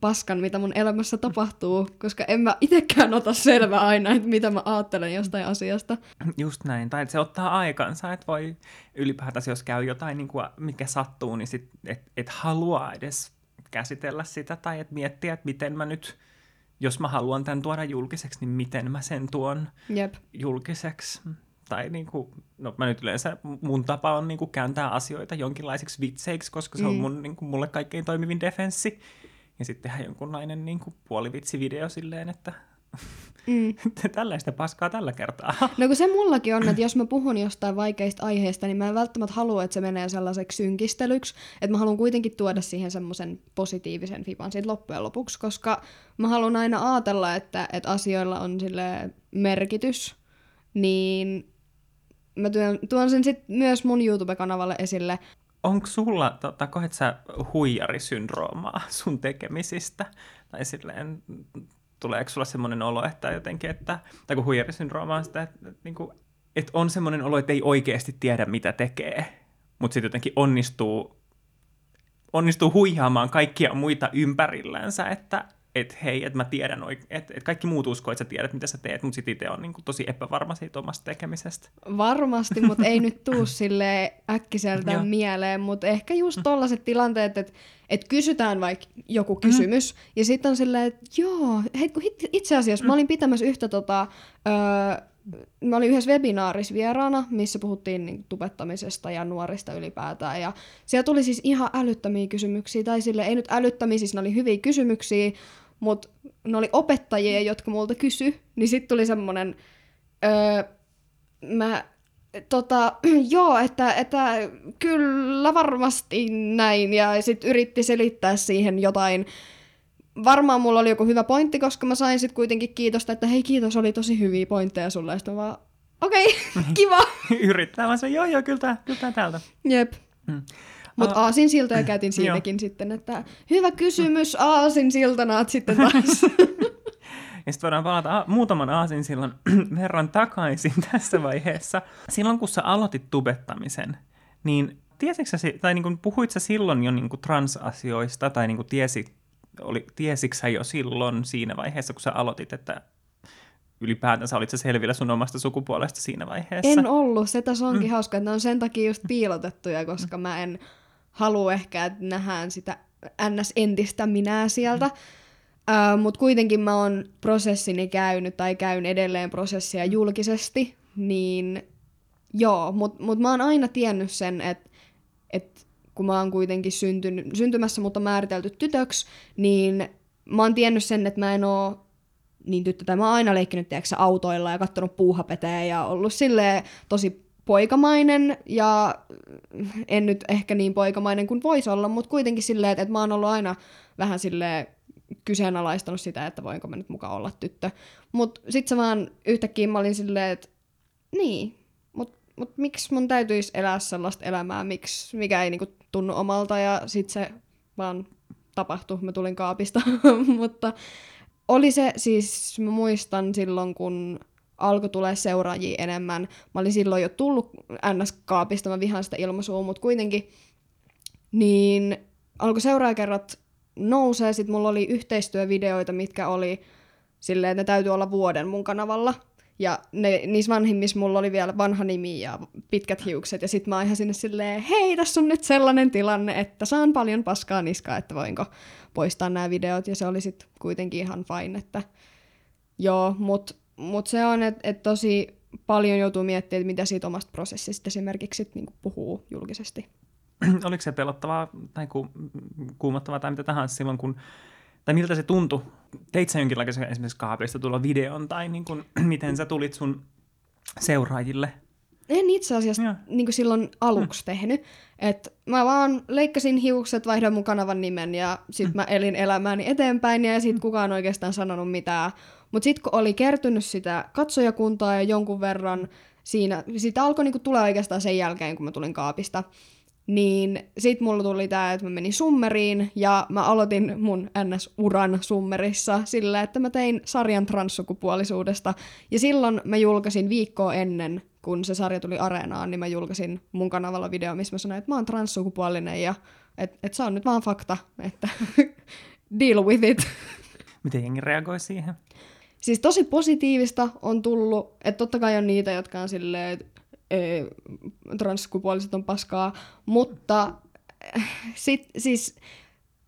Speaker 2: paskan, mitä mun elämässä tapahtuu, koska en mä itekään ota selvää aina, että mitä mä ajattelen jostain asiasta.
Speaker 1: Just näin, tai että se ottaa aikansa, että voi ylipäätään, jos käy jotain, niin kuin, mikä sattuu, niin sit, et, et halua edes käsitellä sitä, tai et miettiä, että miten mä nyt jos mä haluan tämän tuoda julkiseksi, niin miten mä sen tuon
Speaker 2: Jep.
Speaker 1: julkiseksi. Tai niin kuin, no mä nyt yleensä, mun tapa on niin kuin kääntää asioita jonkinlaisiksi vitseiksi, koska se mm. on mun, niin kuin, mulle kaikkein toimivin defenssi. Ja sitten tehdä jonkunlainen niin kuin, puolivitsivideo silleen, että Mm. Tällaista paskaa tällä kertaa.
Speaker 2: No kun se mullakin on, että jos mä puhun jostain vaikeista aiheista, niin mä en välttämättä halua, että se menee sellaiseksi synkistelyksi. Että mä haluan kuitenkin tuoda siihen semmoisen positiivisen fipan siitä loppujen lopuksi, koska mä haluan aina ajatella, että, että asioilla on sille merkitys, niin mä tuon, tuon sen sitten myös mun YouTube-kanavalle esille
Speaker 1: onko sulla, tota, koet sä huijarisyndroomaa sun tekemisistä? Tai silleen, tuleeko sulla semmoinen olo, että jotenkin, että, tai kun huijarisyndrooma on sitä, että, että, niin kuin, että on semmoinen olo, että ei oikeasti tiedä, mitä tekee, mutta sitten jotenkin onnistuu, onnistuu huijaamaan kaikkia muita ympärillänsä, että että hei, että mä tiedän, että et kaikki muut uskoo, että sä tiedät, mitä sä teet, mutta sitten itse on niinku tosi epävarma siitä omasta tekemisestä.
Speaker 2: Varmasti, mutta ei nyt tuu sille äkkiseltä mieleen, mutta ehkä just tollaset tilanteet, että et kysytään vaikka joku mm-hmm. kysymys, mm. ja sitten on silleen, että joo, hei, itse asiassa mm. mä olin pitämässä yhtä tota, öö, mä olin yhdessä webinaarissa vieraana, missä puhuttiin niin, tubettamisesta ja nuorista ylipäätään. Ja siellä tuli siis ihan älyttömiä kysymyksiä, tai sille ei nyt älyttömiä, siis ne oli hyviä kysymyksiä, mutta ne oli opettajia, jotka multa kysy, niin sitten tuli semmoinen, öö, mä, tota, joo, että, että kyllä varmasti näin, ja sitten yritti selittää siihen jotain, varmaan mulla oli joku hyvä pointti, koska mä sain sitten kuitenkin kiitosta, että hei kiitos, oli tosi hyviä pointteja sulle, ja sitten vaan, okei, okay, kiva.
Speaker 1: Yrittää vaan se, joo joo, kyllä tää, kyllä tää täältä.
Speaker 2: Jep. Hmm. Mutta uh, aasin siltoja käytin siinäkin sitten, että hyvä kysymys, aasin siltanaat sitten taas.
Speaker 1: Ja sitten voidaan palata a- muutaman aasinsillan verran takaisin tässä vaiheessa. Silloin kun sä aloitit tubettamisen, niin tiesitkö sä, tai niin kuin, puhuit sä silloin jo niin kuin transasioista, tai niin kuin tiesi, oli, tiesitkö sä jo silloin siinä vaiheessa, kun sä aloitit, että ylipäätänsä olit sä selvillä sun omasta sukupuolesta siinä vaiheessa?
Speaker 2: En ollut. Se tässä onkin mm. hauska, että ne on sen takia just piilotettuja, koska mä en halua ehkä, että nähdään sitä ns-entistä minää sieltä. Mm. Uh, Mutta kuitenkin mä oon prosessini käynyt tai käyn edelleen prosessia julkisesti, niin joo, mutta mut mä oon aina tiennyt sen, että et kun mä oon kuitenkin syntynyt, syntymässä, mutta määritelty tytöksi, niin mä oon tiennyt sen, että mä en oo niin tyttö, tai mä oon aina leikkinyt tiedätkö, autoilla ja kattonut puuhapeteä ja ollut silleen tosi poikamainen ja en nyt ehkä niin poikamainen kuin voisi olla, mutta kuitenkin silleen, että, että mä oon ollut aina vähän silleen kyseenalaistanut sitä, että voinko mä nyt mukaan olla tyttö. Mutta sit se vaan yhtäkkiä mä olin silleen, että niin, mutta mut miksi mun täytyisi elää sellaista elämää, miksi, mikä ei niinku tunnu omalta ja sit se vaan tapahtui, mä tulin kaapista, mutta oli se siis, mä muistan silloin, kun alkoi tulee seuraajia enemmän. Mä olin silloin jo tullut NS-kaapista, mä vihaan sitä ilmaisua, mutta kuitenkin, niin alkoi seuraajakerrat nousee, sitten mulla oli yhteistyövideoita, mitkä oli silleen, että ne täytyy olla vuoden mun kanavalla. Ja ne, niissä vanhimmissa mulla oli vielä vanha nimi ja pitkät hiukset, ja sitten mä ihan sinne silleen, hei, tässä on nyt sellainen tilanne, että saan paljon paskaa niskaa, että voinko poistaa nämä videot, ja se oli sitten kuitenkin ihan fine, että joo, mutta mutta se on, että et tosi paljon joutuu miettimään, että mitä siitä omasta prosessista esimerkiksi sit, niin puhuu julkisesti.
Speaker 1: Oliko se pelottavaa tai ku, kuumottavaa tai mitä tahansa silloin, kun, tai miltä se tuntui? Teit sä jonkinlaisen esimerkiksi kaapista tulla videon tai niin kun, miten sä tulit sun seuraajille?
Speaker 2: En itse asiassa niin kuin silloin aluksi mm. tehnyt. Et mä vaan leikkasin hiukset, vaihdoin mun kanavan nimen ja sit mm. mä elin elämääni eteenpäin ja sit mm. kukaan oikeastaan sanonut mitään mutta sitten kun oli kertynyt sitä katsojakuntaa ja jonkun verran siinä, sitä alkoi niinku tulla oikeastaan sen jälkeen, kun mä tulin kaapista, niin sit mulla tuli tää, että mä menin summeriin ja mä aloitin mun NS-uran summerissa sillä, että mä tein sarjan transsukupuolisuudesta. Ja silloin mä julkaisin viikkoa ennen, kun se sarja tuli areenaan, niin mä julkaisin mun kanavalla video, missä mä sanoin, että mä oon transsukupuolinen ja että et se on nyt vaan fakta, että deal with it.
Speaker 1: Miten jengi reagoi siihen?
Speaker 2: Siis tosi positiivista on tullut, että totta kai on niitä, jotka on silleen, että transkupuoliset on paskaa, mutta äh, sit, siis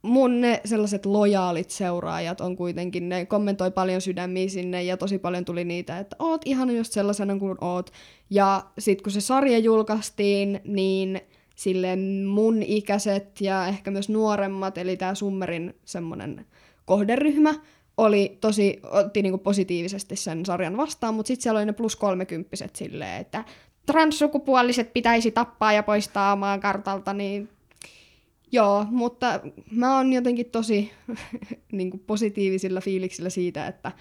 Speaker 2: mun ne sellaiset lojaalit seuraajat on kuitenkin, ne kommentoi paljon sydämiä sinne ja tosi paljon tuli niitä, että oot ihan just sellaisena kuin oot. Ja sit kun se sarja julkaistiin, niin sille mun ikäiset ja ehkä myös nuoremmat, eli tämä Summerin semmonen kohderyhmä, oli tosi, otti niinku positiivisesti sen sarjan vastaan, mutta sitten siellä oli ne plus kolmekymppiset silleen, että transsukupuoliset pitäisi tappaa ja poistaa maan kartalta, niin joo, mutta mä oon jotenkin tosi niinku positiivisilla fiiliksillä siitä, että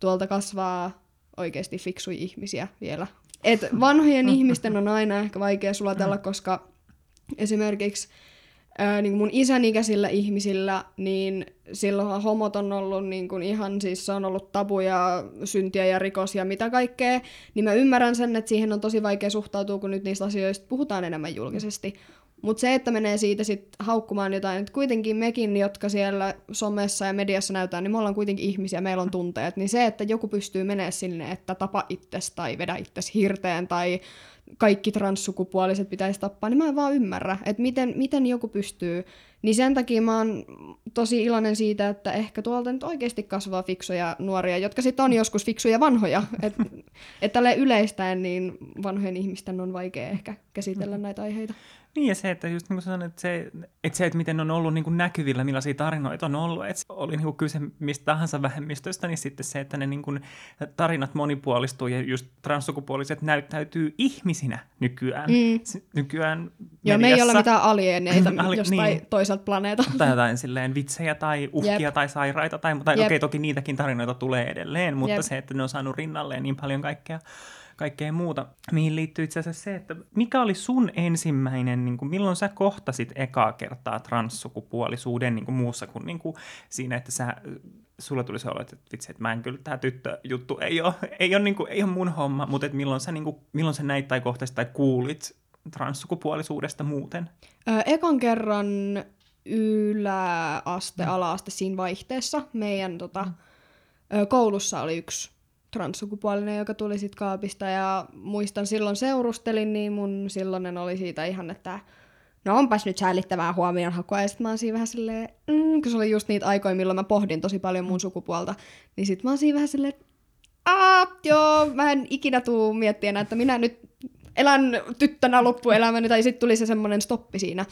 Speaker 2: tuolta kasvaa oikeasti fiksui ihmisiä vielä. Et vanhojen ihmisten on aina ehkä vaikea sulatella, koska esimerkiksi ää, niin kuin mun isän ikäisillä ihmisillä, niin silloinhan homot on ollut niin kuin ihan, siis se on ollut tabuja, syntiä ja rikos ja mitä kaikkea, niin mä ymmärrän sen, että siihen on tosi vaikea suhtautua, kun nyt niistä asioista puhutaan enemmän julkisesti. Mutta se, että menee siitä sitten haukkumaan jotain, että kuitenkin mekin, jotka siellä somessa ja mediassa näytetään, niin me ollaan kuitenkin ihmisiä, meillä on tunteet, niin se, että joku pystyy menemään sinne, että tapa itsesi tai vedä itsesi hirteen tai kaikki transsukupuoliset pitäisi tappaa, niin mä en vaan ymmärrä, että miten, miten joku pystyy. Niin sen takia mä oon tosi iloinen siitä, että ehkä tuolta nyt oikeasti kasvaa fiksuja nuoria, jotka sitten on joskus fiksuja vanhoja. Että et tälle yleistäen, niin vanhojen ihmisten on vaikea ehkä käsitellä näitä aiheita.
Speaker 1: Niin ja se, että just niin kuin sanoin, että se, että se, että miten on ollut niin kuin näkyvillä, millaisia tarinoita on ollut, että oli niin kuin kyse mistä tahansa vähemmistöstä, niin sitten se, että ne niin kuin tarinat monipuolistuu ja just transsukupuoliset näyttäytyy ihmisinä nykyään. Mm. Nykyään.
Speaker 2: Joo, me ei ole mitään alieneita Ali, jostain niin. toiselta planeetalta.
Speaker 1: Tai jotain silleen vitsejä tai uhkia Jep. tai sairaita, tai, tai okei, okay, toki niitäkin tarinoita tulee edelleen, mutta Jep. se, että ne on saanut rinnalleen niin paljon kaikkea kaikkea muuta, mihin liittyy itse asiassa se, että mikä oli sun ensimmäinen, niin kuin, milloin sä kohtasit ekaa kertaa transsukupuolisuuden niin kuin muussa kuin, niin kuin siinä, että sä sulla tuli se olo, että vitsi, että mä en kyllä, tämä tyttöjuttu ei ole, ei ole, niin kuin, ei ole mun homma, mutta että milloin sä, niin kuin, milloin sä näit tai kohtasit tai kuulit transsukupuolisuudesta muuten?
Speaker 2: Ö, ekan kerran yläaste, mm. alaaste siinä vaihteessa meidän tota, koulussa oli yksi transsukupuolinen, joka tuli sit kaapista ja muistan silloin seurustelin, niin mun silloinen oli siitä ihan, että no onpas nyt säällittävää huomionhakua. Ja sit mä oon siinä vähän silleen, mm, kun se oli just niitä aikoja, milloin mä pohdin tosi paljon mun sukupuolta, niin sit mä oon siinä vähän silleen, Aa, joo, mä en ikinä tuu miettiä, että minä nyt elän tyttönä loppuelämäni, tai sitten tuli se semmoinen stoppi siinä.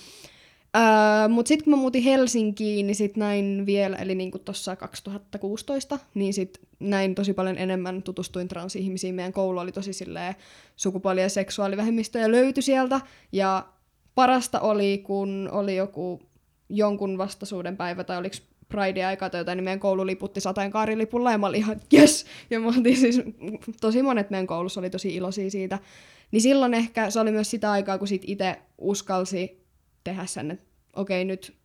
Speaker 2: Öö, Mutta sitten kun mä muutin Helsinkiin, niin sitten näin vielä, eli niin tuossa 2016, niin sitten näin tosi paljon enemmän tutustuin transihmisiin. Meidän koulu oli tosi silleen sukupuoli- ja seksuaalivähemmistöjä löytyi sieltä. Ja parasta oli, kun oli joku jonkun vastaisuuden päivä, tai oliko Pride-aika tai jotain, niin meidän koulu liputti sateenkaarilipulla, ja mä olin ihan yes! Ja mä oltiin siis, tosi monet meidän koulussa oli tosi iloisia siitä. Niin silloin ehkä se oli myös sitä aikaa, kun sit itse uskalsi tehdä sen, että okei nyt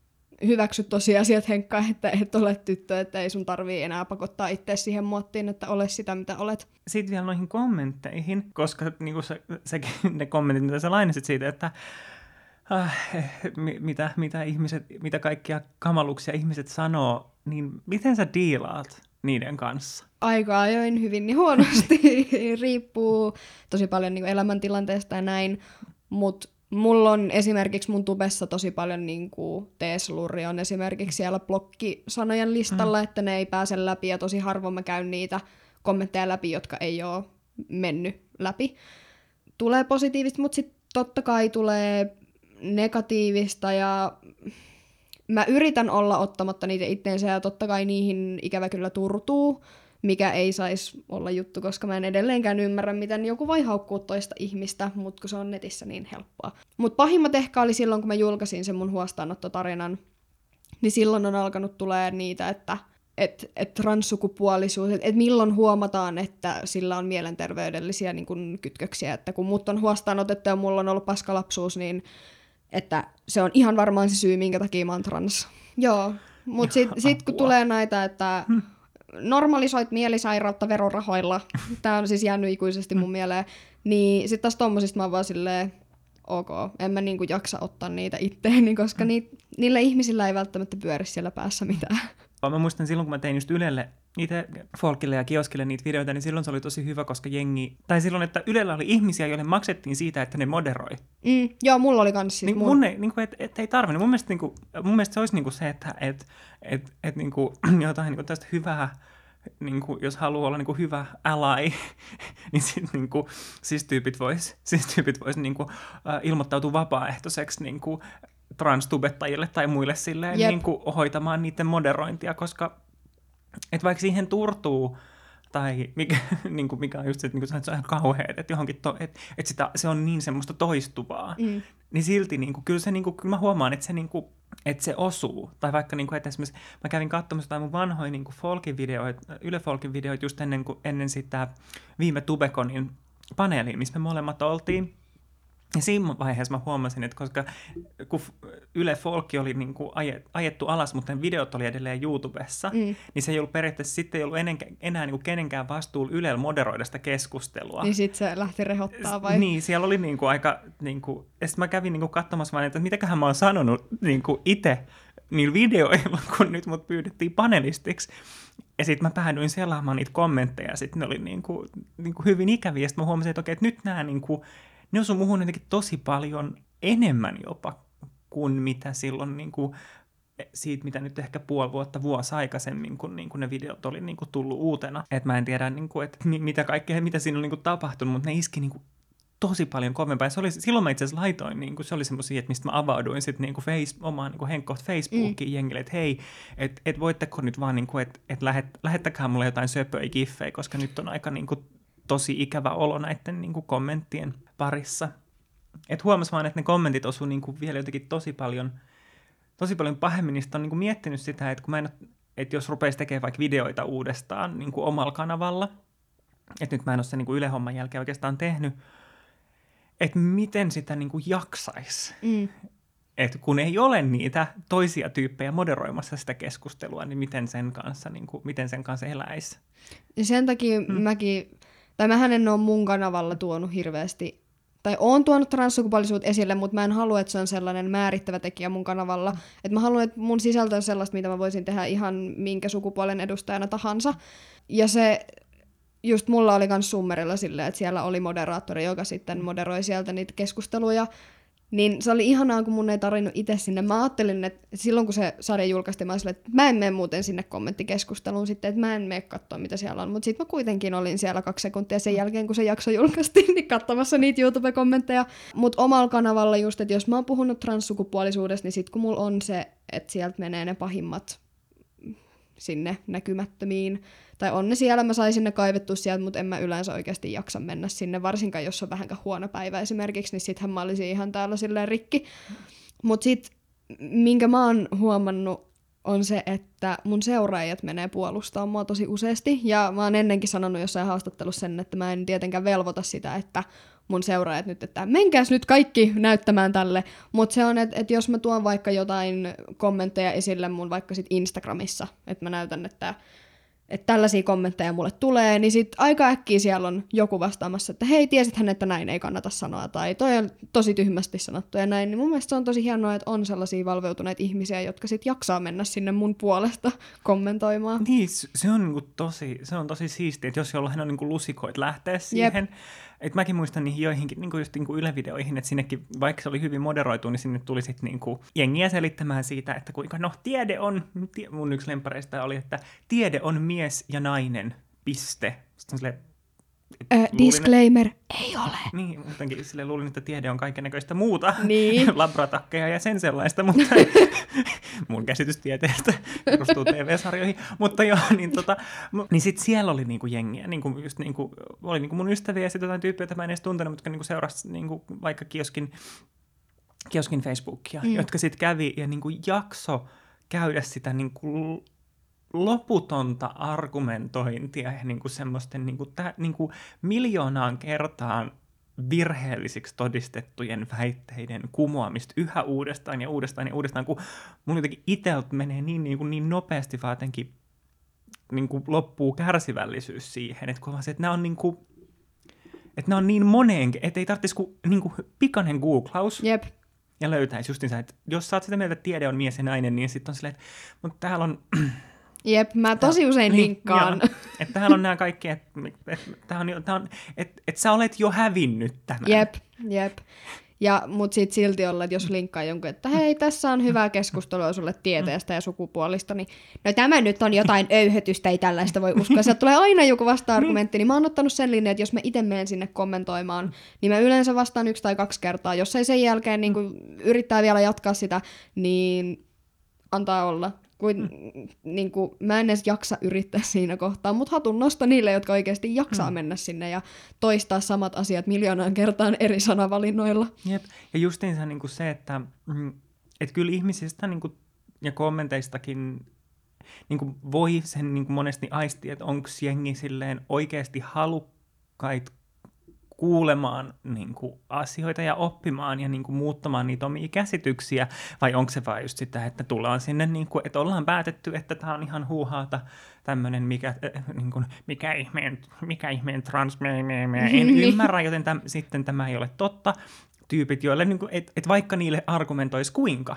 Speaker 2: hyväksy tosiasiat Henkka, että et ole tyttö, että ei sun tarvii enää pakottaa itse siihen muottiin, että ole sitä, mitä olet.
Speaker 1: Sitten vielä noihin kommentteihin, koska niin se, sekin, ne kommentit, mitä sä lainasit siitä, että äh, mitä, mitä, ihmiset, mitä kaikkia kamaluksia ihmiset sanoo, niin miten sä diilaat niiden kanssa?
Speaker 2: Aika ajoin hyvin niin huonosti. Riippuu tosi paljon niin elämäntilanteesta ja näin, mutta Mulla on esimerkiksi mun tubessa tosi paljon niin kuin T-slurri on esimerkiksi siellä blokkisanojen listalla, mm. että ne ei pääse läpi ja tosi harvoin mä käyn niitä kommentteja läpi, jotka ei ole mennyt läpi. Tulee positiivista, mutta sitten totta kai tulee negatiivista ja mä yritän olla ottamatta niitä itteensä ja totta kai niihin ikävä kyllä turtuu, mikä ei saisi olla juttu, koska mä en edelleenkään ymmärrä, miten joku voi haukkua toista ihmistä, mutta kun se on netissä niin helppoa. Mutta pahimmat ehkä oli silloin, kun mä julkaisin sen mun huostaanottotarinan, niin silloin on alkanut tulee niitä, että että et transsukupuolisuus, että et milloin huomataan, että sillä on mielenterveydellisiä niin kun, kytköksiä, että kun mut on huostaanotettu ja mulla on ollut paskalapsuus, niin että se on ihan varmaan se syy, minkä takia mä oon trans. Joo, mutta sitten sit kun tulee näitä, että hmm normalisoit mielisairautta verorahoilla. Tämä on siis jäänyt ikuisesti mun mieleen. Niin sitten taas tommosista mä oon vaan silleen, ok, en mä niinku jaksa ottaa niitä itteeni, koska ni, niillä ihmisillä ei välttämättä pyöri siellä päässä mitään.
Speaker 1: Mä muistan silloin, kun mä tein just Ylelle niitä Folkille ja Kioskille niitä videoita, niin silloin se oli tosi hyvä, koska jengi, tai silloin, että Ylellä oli ihmisiä, joille maksettiin siitä, että ne moderoi.
Speaker 2: Mm, joo, mulla oli kans siis
Speaker 1: niin, mun... mun ei, niin kuin, et, et, ei tarvinnut. Mun mielestä, niin kuin, mun mielestä se olisi niin kuin se, että et, et, et, niin kuin, jotain niin kuin tästä hyvää, niin kuin, jos haluaa olla niin kuin hyvä ally, niin sit, niin kuin, siis tyypit vois, siis tyypit vois niin kuin, äh, ilmoittautua vapaaehtoiseksi niin kuin, transtubettajille tai muille silleen niin kuin, hoitamaan niiden moderointia, koska et vaikka siihen turtuu, tai mikä, niin kuin mikä on just se, että, niin kuin, se on ihan kauheat, että johonkin to, että, että sitä, se on niin semmoista toistuvaa, mm. niin silti niin kuin, kyllä, se, niin kuin, kyllä mä huomaan, että se, niin kuin, että se osuu. Tai vaikka niin kuin, että esimerkiksi mä kävin katsomassa jotain mun vanhoja niin folkin videoita, Yle Folkin videoita just ennen, kuin, ennen sitä viime Tubekonin paneeliin, missä me molemmat oltiin. Ja siinä vaiheessa mä huomasin, että koska kun Yle Folkki oli niin kuin ajettu alas, mutta ne videot oli edelleen YouTubessa, mm. niin se ei ollut periaatteessa sitten ei ollut enää, enää niin kuin kenenkään vastuulla Ylellä moderoida sitä keskustelua.
Speaker 2: Niin sitten se lähti rehottaa vai?
Speaker 1: Niin, siellä oli niin kuin aika, niin kuin, ja sitten mä kävin niin kuin katsomassa vaan, että mitäköhän mä oon sanonut niin kuin itse niillä videoilla, kun nyt mut pyydettiin panelistiksi. Ja sitten mä päädyin selaamaan niitä kommentteja, ja sitten ne oli niin kuin, niin kuin hyvin ikäviä, ja sitten mä huomasin, että okei, että nyt nämä niin kuin, ne osui muuhun jotenkin tosi paljon enemmän jopa kuin mitä silloin niin kuin, siitä, mitä nyt ehkä puoli vuotta, vuosi aikaisemmin, kun niin kuin ne videot oli niin kuin tullut uutena. Et mä en tiedä, niin kuin, että mitä kaikkea, mitä siinä on niin kuin tapahtunut, mutta ne iski niin kuin tosi paljon kovempaa. se oli, silloin mä itse asiassa laitoin, niin kuin, se oli semmoisia, että mistä mä avauduin sitten niin face, omaan niin henkkoht Facebookiin mm. jengille, että hei, että et voitteko nyt vaan, niin kuin, että et lähet, lähettäkää mulle jotain söpöjä giffejä, koska nyt on aika niin kuin, tosi ikävä olo näiden niin kuin, kommenttien parissa. Et huomas vaan, että ne kommentit osu niin kuin, vielä jotenkin tosi paljon, tosi paljon pahemmin, niin on niin kuin, miettinyt sitä, että kun mä en että jos rupeisi tekemään vaikka videoita uudestaan niin kuin omalla kanavalla, että nyt mä en ole sen niin kuin Yle-homman jälkeen oikeastaan tehnyt, että miten sitä niin kuin jaksaisi. Mm. Että kun ei ole niitä toisia tyyppejä moderoimassa sitä keskustelua, niin miten sen kanssa, niin kuin, miten sen kanssa eläisi.
Speaker 2: Ja sen takia mm. mäkin, tai mä en ole mun kanavalla tuonut hirveästi, tai oon tuonut transsukupuolisuutta esille, mutta mä en halua, että se on sellainen määrittävä tekijä mun kanavalla. Että mä haluan, että mun sisältö on sellaista, mitä mä voisin tehdä ihan minkä sukupuolen edustajana tahansa. Ja se just mulla oli myös Summerilla silleen, että siellä oli moderaattori, joka sitten moderoi sieltä niitä keskusteluja. Niin se oli ihanaa, kun mun ei tarvinnut itse sinne. Mä ajattelin, että silloin kun se sade julkaistiin, mä olin, että mä en mene muuten sinne kommenttikeskusteluun sitten, että mä en mene katsoa, mitä siellä on. Mutta sitten mä kuitenkin olin siellä kaksi sekuntia sen jälkeen, kun se jakso julkaistiin, niin katsomassa niitä YouTube-kommentteja. Mutta omalla kanavalla just, että jos mä oon puhunut transsukupuolisuudesta, niin sitten kun mulla on se, että sieltä menee ne pahimmat sinne näkymättömiin tai on ne siellä, mä saisin ne kaivettua sieltä, mutta en mä yleensä oikeasti jaksa mennä sinne, varsinkaan jos on vähän huono päivä esimerkiksi, niin sittenhän mä olisin ihan täällä silleen rikki. Mutta sit, minkä mä oon huomannut, on se, että mun seuraajat menee puolustamaan mua tosi useasti, ja mä oon ennenkin sanonut jossain haastattelussa sen, että mä en tietenkään velvoita sitä, että mun seuraajat nyt, että menkääs nyt kaikki näyttämään tälle, mutta se on, että, että jos mä tuon vaikka jotain kommentteja esille mun vaikka sit Instagramissa, että mä näytän, että että tällaisia kommentteja mulle tulee, niin sitten aika äkkiä siellä on joku vastaamassa, että hei, tiesithän, että näin ei kannata sanoa, tai toi on tosi tyhmästi sanottu ja näin, niin mun mielestä se on tosi hienoa, että on sellaisia valveutuneita ihmisiä, jotka sitten jaksaa mennä sinne mun puolesta kommentoimaan.
Speaker 1: Niin, se on, niinku tosi, se on tosi siistiä, että jos jollain on niinku lusikoit lähteä siihen, Jep et mäkin muistan niihin joihinkin niin kuin just niin kuin Yle-videoihin, että sinnekin, vaikka se oli hyvin moderoitu, niin sinne tuli sitten niin kuin jengiä selittämään siitä, että kuinka, no tiede on, mun yksi lempareista oli, että tiede on mies ja nainen, piste. Sitten on silleen,
Speaker 2: Äh, disclaimer, että, ei ole.
Speaker 1: Niin, muutenkin sille luulin, että tiede on kaikennäköistä muuta,
Speaker 2: niin.
Speaker 1: labratakkeja ja sen sellaista, mutta mun käsitys tieteestä perustuu TV-sarjoihin. Mutta joo, niin, tota, niin sit siellä oli niinku jengiä, niinku just niinku, oli niinku mun ystäviä ja sitten jotain tyyppiä, joita mä en edes tuntenut, mutta niinku seurasi niinku vaikka kioskin, kioskin Facebookia, mm. jotka sitten kävi ja niinku jakso käydä sitä niinku loputonta argumentointia ja niin kuin semmoisten niin kuin, tä, niin kuin miljoonaan kertaan virheellisiksi todistettujen väitteiden kumoamista yhä uudestaan ja uudestaan ja uudestaan, kun mun jotenkin itseltä menee niin, niin, kuin niin nopeasti vaan jotenkin niin kuin loppuu kärsivällisyys siihen, että kun vaan se, että nämä on niin kuin, että nämä on niin moneen, että ei tarvitsisi kuin, niin kuin pikainen googlaus.
Speaker 2: Jep.
Speaker 1: Ja löytäisi justiinsa, että jos sä oot sitä mieltä, että tiede on mies ja nainen, niin sitten on silleen, että mutta täällä on
Speaker 2: Jep, mä tosi usein niin, linkkaan.
Speaker 1: että tähän on nämä kaikki, että et, et, on, et, et sä olet jo hävinnyt tämän.
Speaker 2: Jep, jep. Ja, mut sit silti olla, että jos linkkaa jonkun, että hei, tässä on hyvää keskustelua sulle tieteestä ja sukupuolista, niin no tämä nyt on jotain öyhötystä, ei tällaista voi uskoa. Sieltä tulee aina joku vasta-argumentti, niin mä oon ottanut sen linjan, että jos mä itse menen sinne kommentoimaan, niin mä yleensä vastaan yksi tai kaksi kertaa. Jos ei sen jälkeen niin yrittää vielä jatkaa sitä, niin antaa olla. Kuin, mm. niin kuin, mä en edes jaksa yrittää siinä kohtaa, mutta hatun nosto niille, jotka oikeasti jaksaa mm. mennä sinne ja toistaa samat asiat miljoonaan kertaan eri sanavalinnoilla.
Speaker 1: Jep. Ja justiinsa niin kuin se, että, mm, että kyllä ihmisistä niin kuin, ja kommenteistakin niin kuin voi sen niin kuin monesti aistia, että onko jengi silleen oikeasti halukkaita kuulemaan niin kuin, asioita ja oppimaan ja niin kuin, muuttamaan niitä omia käsityksiä, vai onko se vain just sitä, että tullaan sinne, niin kuin, että ollaan päätetty, että tämä on ihan huuhaata, tämmöinen, mikä, äh, niin kuin, mikä ihmeen, mikä ihmeen trans, me, me, me, en ymmärrä, joten täm, sitten tämä ei ole totta. Tyypit, joille, niin kuin, et, et vaikka niille argumentoisi kuinka,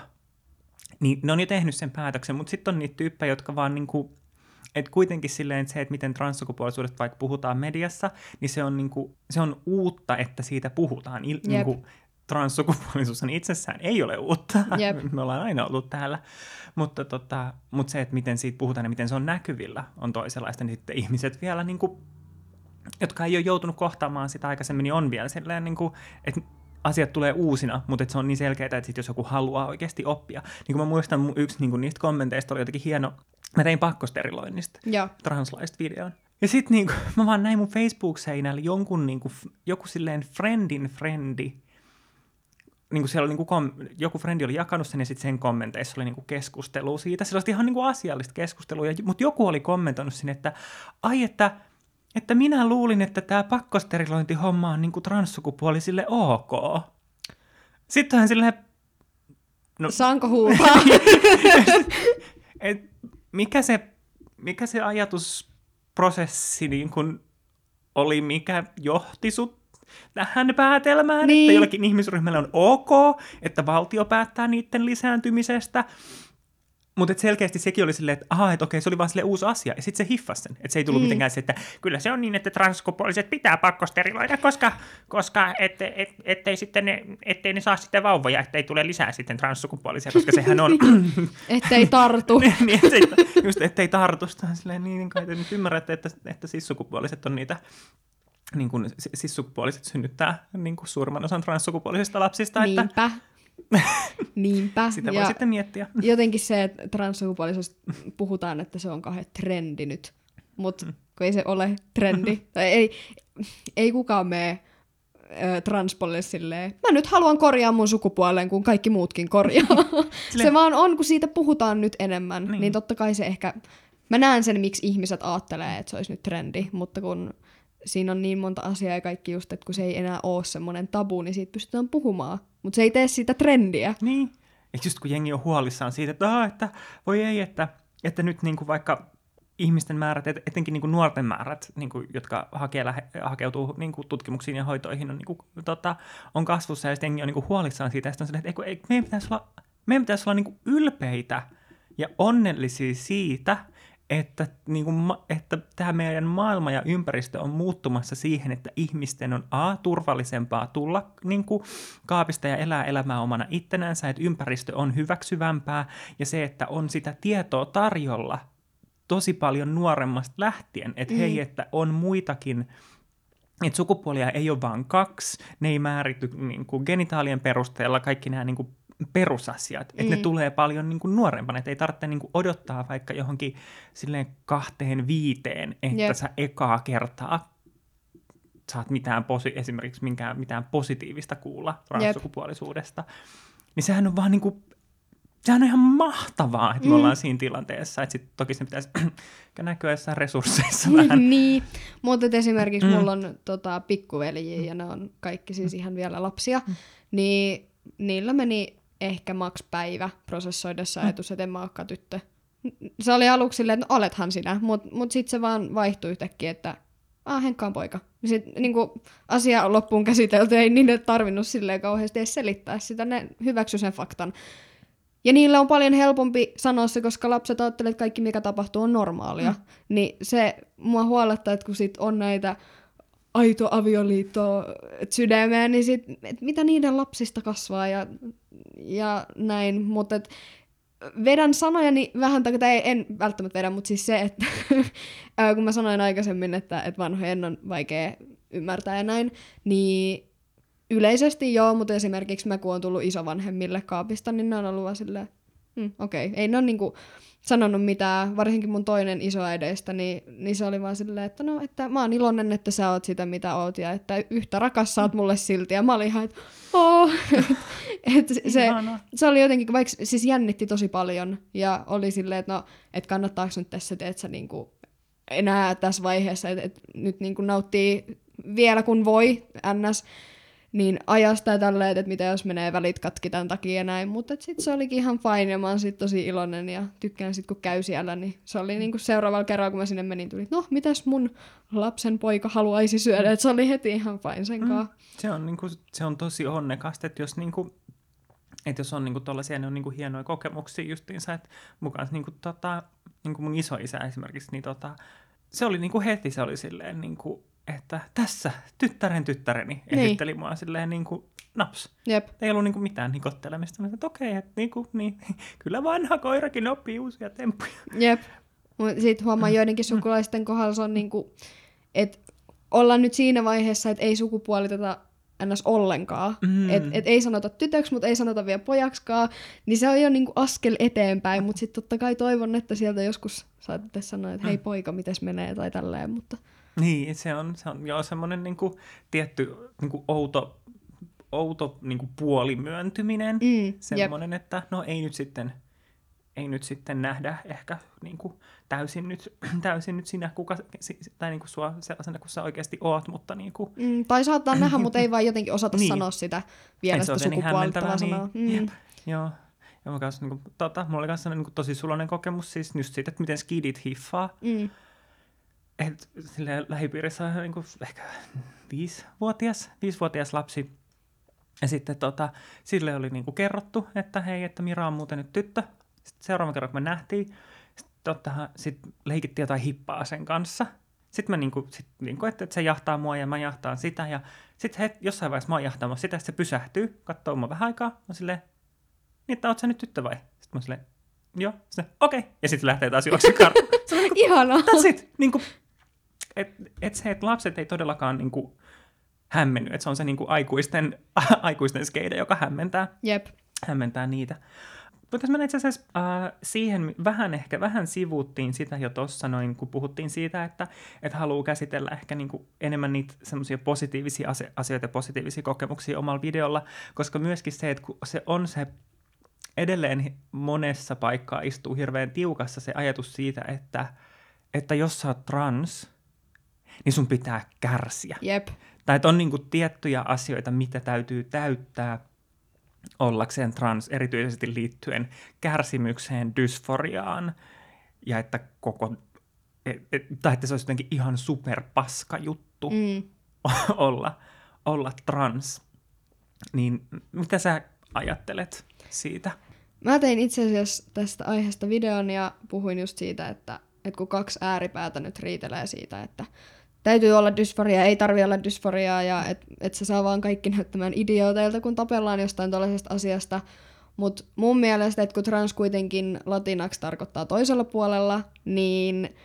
Speaker 1: niin ne on jo tehnyt sen päätöksen, mutta sitten on niitä tyyppejä, jotka vaan niin kuin, et kuitenkin silleen se, että miten transsukupuolisuudesta vaikka puhutaan mediassa, niin se on, niinku, se on uutta, että siitä puhutaan. Il, niinku, transsukupuolisuus on itsessään ei ole uutta.
Speaker 2: Jep.
Speaker 1: Me ollaan aina ollut täällä. Mutta, tota, mutta se, että miten siitä puhutaan ja miten se on näkyvillä, on toisenlaista. Niin sitten ihmiset vielä, niinku, jotka ei ole joutunut kohtaamaan sitä aikaisemmin, niin on vielä silleen, niinku, että asiat tulee uusina, mutta se on niin selkeää, että sit jos joku haluaa oikeasti oppia. Niin kuin mä muistan, yksi niin niistä kommenteista oli jotenkin hieno, mä tein pakkosteriloinnista
Speaker 2: Joo.
Speaker 1: translaista videon. Ja sit niinku, mä vaan näin mun Facebook-seinällä jonkun niinku, joku silleen friendin friendi, niinku siellä oli niinku kom, joku frendi oli jakanut sen ja sitten sen kommenteissa oli niinku keskustelua siitä, sellaista ihan niinku asiallista keskustelua, mutta joku oli kommentoinut sinne, että ai että, että minä luulin, että tämä pakkosterilointihomma on niinku transsukupuolisille ok. Sitten hän silleen, No.
Speaker 2: Saanko huutaa?
Speaker 1: et mikä, se, mikä se ajatusprosessi niin kun oli, mikä johti sut tähän päätelmään,
Speaker 2: Niin.
Speaker 1: että jollakin ihmisryhmällä on ok, että valtio päättää niiden lisääntymisestä, mutta selkeästi sekin oli silleen, että aha, että okei, se oli vaan sille uusi asia, ja sitten se hiffasi sen. Että se ei tullut
Speaker 2: Mm.
Speaker 1: mitenkään se, että kyllä se on niin, että transsukupuoliset pitää pakkosteriloida, koska, koska et, et, ettei, sitten ne, ettei ne saa sitten vauvoja, ettei tule lisää sitten transsukupuolisia, koska sehän on
Speaker 2: Ettei tartu.
Speaker 1: niin, ettei, just ettei tartu sitä silleen niin, niin kuin, että nyt ymmärrätte, että, että sissukupuoliset on niitä niin kuin, si- sissukupuoliset synnyttää niin kuin suurimman osan transsukupuolisista lapsista, että
Speaker 2: Niinpä.
Speaker 1: Sitä voi
Speaker 2: Ja
Speaker 1: sitten miettiä.
Speaker 2: jotenkin se, että transsukupuolisuudesta puhutaan, että se on kahden trendi nyt. Mutta
Speaker 1: Mm.
Speaker 2: kun ei se ole trendi. tai ei, ei kukaan mene transpolle silleen, mä nyt haluan korjaa mun sukupuolen, kun kaikki muutkin korjaa. se vaan on, kun siitä puhutaan nyt enemmän, niin.
Speaker 1: Niin.
Speaker 2: niin totta kai se ehkä... Mä näen sen, miksi ihmiset ajattelee, että se olisi nyt trendi, mutta kun siinä on niin monta asiaa ja kaikki just, että kun se ei enää ole semmoinen tabu, niin siitä pystytään puhumaan. Mutta se ei tee siitä trendiä.
Speaker 1: Niin. Ja just kun jengi on huolissaan siitä, että, "Aa, että voi ei, että, että nyt niin kuin vaikka ihmisten määrät, et- etenkin niin kuin nuorten määrät, niin kuin, jotka hakee, lähe, hakeutuu niin kuin tutkimuksiin ja hoitoihin, on, niin kuin, tota, on kasvussa ja jengi on niin kuin huolissaan siitä. Ja on silleen, että ei, ei, meidän pitäisi olla, meidän pitäisi olla niin kuin ylpeitä ja onnellisia siitä, että, niin kuin, että tämä meidän maailma ja ympäristö on muuttumassa siihen, että ihmisten on A, turvallisempaa tulla niin kuin, kaapista ja elää elämää omana ittenänsä, että ympäristö on hyväksyvämpää ja se, että on sitä tietoa tarjolla tosi paljon nuoremmasta lähtien, että
Speaker 2: Mm.
Speaker 1: hei, että on muitakin että sukupuolia ei ole vain kaksi, ne ei määrity niin kuin genitaalien perusteella, kaikki nämä niin kuin perusasiat, että mm. ne
Speaker 2: Mm.
Speaker 1: tulee paljon niin kuin nuorempana, että ei tarvitse niin kuin odottaa vaikka johonkin silleen kahteen viiteen, että
Speaker 2: Jep.
Speaker 1: sä ekaa kertaa saat mitään, posi- esimerkiksi minkään, mitään positiivista kuulla transsukupuolisuudesta. Niin sehän on vaan niin kuin, sehän on ihan mahtavaa, että me
Speaker 2: Mm.
Speaker 1: ollaan siinä tilanteessa, että sit toki se pitäisi näkyä jossain resursseissa vähän.
Speaker 2: niin, mutta esimerkiksi
Speaker 1: Mm.
Speaker 2: mulla on tota, pikkuveljiä ja ne on kaikki siis ihan vielä lapsia, niin niillä meni ehkä maks päivä prosessoidessa ajatus, että en mä olekaan tyttö. Se oli aluksi silleen, että no, olethan sinä, mutta mut sitten se vaan vaihtui yhtäkkiä, että ah, Henkka on poika. Sitten niinku, asia on loppuun käsitelty, ei niille tarvinnut silleen kauheasti edes selittää sitä, ne hyväksy sen faktan. Ja niillä on paljon helpompi sanoa se, koska lapset ajattelee, että kaikki mikä tapahtuu on normaalia. Mm. Niin se mua huolettaa, että kun sit on näitä aito avioliitto sydämeen, niin sit, et mitä niiden lapsista kasvaa ja, ja näin. Mutta vedän sanojani vähän, tai en välttämättä vedä, mutta siis se, että kun mä sanoin aikaisemmin, että, että vanhojen on vaikea ymmärtää ja näin, niin yleisesti joo, mutta esimerkiksi mä kun on tullut isovanhemmille kaapista, niin ne on ollut vaan silleen, mm, okei, okay. ei ne ole niinku sanonut mitään, varsinkin mun toinen isoäideistä, niin, niin se oli vaan silleen, että no, että mä oon iloinen, että sä oot sitä, mitä oot, ja että yhtä rakas sä oot mulle silti, ja mä olin ihan, että oo, et se, se oli jotenkin, vaikka siis jännitti tosi paljon, ja oli silleen, että no, että kannattaako nyt tässä, että sä niinku enää tässä vaiheessa, että, että nyt niinku nauttii vielä kun voi, ns, niin ajasta ja tälleen, että mitä jos menee välit katki tämän takia ja näin, mutta sitten se olikin ihan fine ja mä oon sit tosi iloinen ja tykkään sitten kun käy siellä, niin se oli niinku seuraavalla kerralla, kun mä sinne menin, tuli, no mitäs mun lapsen poika haluaisi syödä, että se oli heti ihan fine sen mm.
Speaker 1: Se on, niinku, se on tosi onnekasta, että jos niinku, että jos on niinku tollaisia, ne on niinku hienoja kokemuksia justiinsa, että mukaan niinku, tota, niinku mun isoisä esimerkiksi, niin tota, se oli niinku heti, se oli silleen niinku, että tässä tyttären tyttäreni niin. esitteli mua silleen niin kuin naps.
Speaker 2: Jep.
Speaker 1: Ei ollut niin kuin mitään nikottelemista. Mä että okei, okay, että niin kuin, niin, kyllä vanha koirakin oppii uusia temppuja.
Speaker 2: Jep. Sitten huomaa mm. joidenkin sukulaisten kohdalla se on niin kuin, että ollaan nyt siinä vaiheessa, että ei sukupuoliteta ns. ollenkaan. Mm. Et, et ei sanota tytöksi, mutta ei sanota vielä pojakskaan. Niin se on jo niinku askel eteenpäin, mutta sitten totta kai toivon, että sieltä joskus saatte sanoa, että hei mm. poika, mites menee tai tälleen, mutta...
Speaker 1: Niin, se on, se on joo semmoinen niin kuin, tietty niin kuin outo, outo niin kuin puolimyöntyminen. Mm, semmoinen, jep. että no ei nyt sitten ei nyt sitten nähdä ehkä niin kuin täysin, nyt, täysin nyt sinä, kuka, tai niin kuin sua sellaisena kuin sä oikeasti oot, mutta niin kuin...
Speaker 2: Mm, tai saattaa nähdä, mutta ei vaan jotenkin osata niin. sanoa sitä vierestä sukupuolittavaa niin sanaa.
Speaker 1: Niin, mm. Joo. Ja mä kanssa, niin kuin, tota, mulla oli kanssa niin kuin, tosi sulonen kokemus siis just siitä, että miten skidit hiffaa. Mm et, lähipiirissä on niin kuin ehkä viisivuotias, viisivuotias lapsi. Ja sitten tota, sille oli niin kuin kerrottu, että hei, että Mira on muuten nyt tyttö. Sitten seuraavan kerran, kun me nähtiin, sitten sit leikittiin jotain hippaa sen kanssa. Sitten mä niinku, sit, niinku, että, että se jahtaa mua ja mä jahtaan sitä. Ja sitten he, jossain vaiheessa mä oon jahtaamassa sitä, että se pysähtyy, katsoo mua vähän aikaa. Mä silleen, niin että oot sä nyt tyttö vai? Sitten mä silleen, joo. okei. Okay. Ja sitten lähtee taas juoksemaan karkuun.
Speaker 2: Niinku, Ihanaa.
Speaker 1: That's it. Niinku, et, et se, että lapset ei todellakaan niin kuin, hämmenny, että se on se niin kuin aikuisten, aikuisten skeide, joka hämmentää,
Speaker 2: Jep.
Speaker 1: hämmentää niitä. Mutta mennä itse asiassa äh, siihen, vähän ehkä, vähän sivuuttiin sitä jo tuossa noin, kun puhuttiin siitä, että et haluaa käsitellä ehkä niinku enemmän niitä semmoisia positiivisia asioita ja positiivisia kokemuksia omalla videolla, koska myöskin se, että kun se on se edelleen monessa paikkaa istuu hirveän tiukassa se ajatus siitä, että, että jos sä oot trans, niin sun pitää kärsiä.
Speaker 2: Jep.
Speaker 1: Tai että on niinku tiettyjä asioita, mitä täytyy täyttää ollakseen trans, erityisesti liittyen kärsimykseen, dysforiaan, ja että koko, et, et, tai että se olisi jotenkin ihan superpaska juttu mm. olla, olla trans. Niin mitä sä ajattelet siitä?
Speaker 2: Mä tein itse asiassa tästä aiheesta videon ja puhuin just siitä, että, että kun kaksi ääripäätä nyt riitelee siitä, että täytyy olla dysforia, ei tarvi olla dysforiaa ja että et se saa vaan kaikki näyttämään idiooteilta, kun tapellaan jostain tällaisesta asiasta. Mutta mun mielestä, että kun trans kuitenkin latinaksi tarkoittaa toisella puolella, niin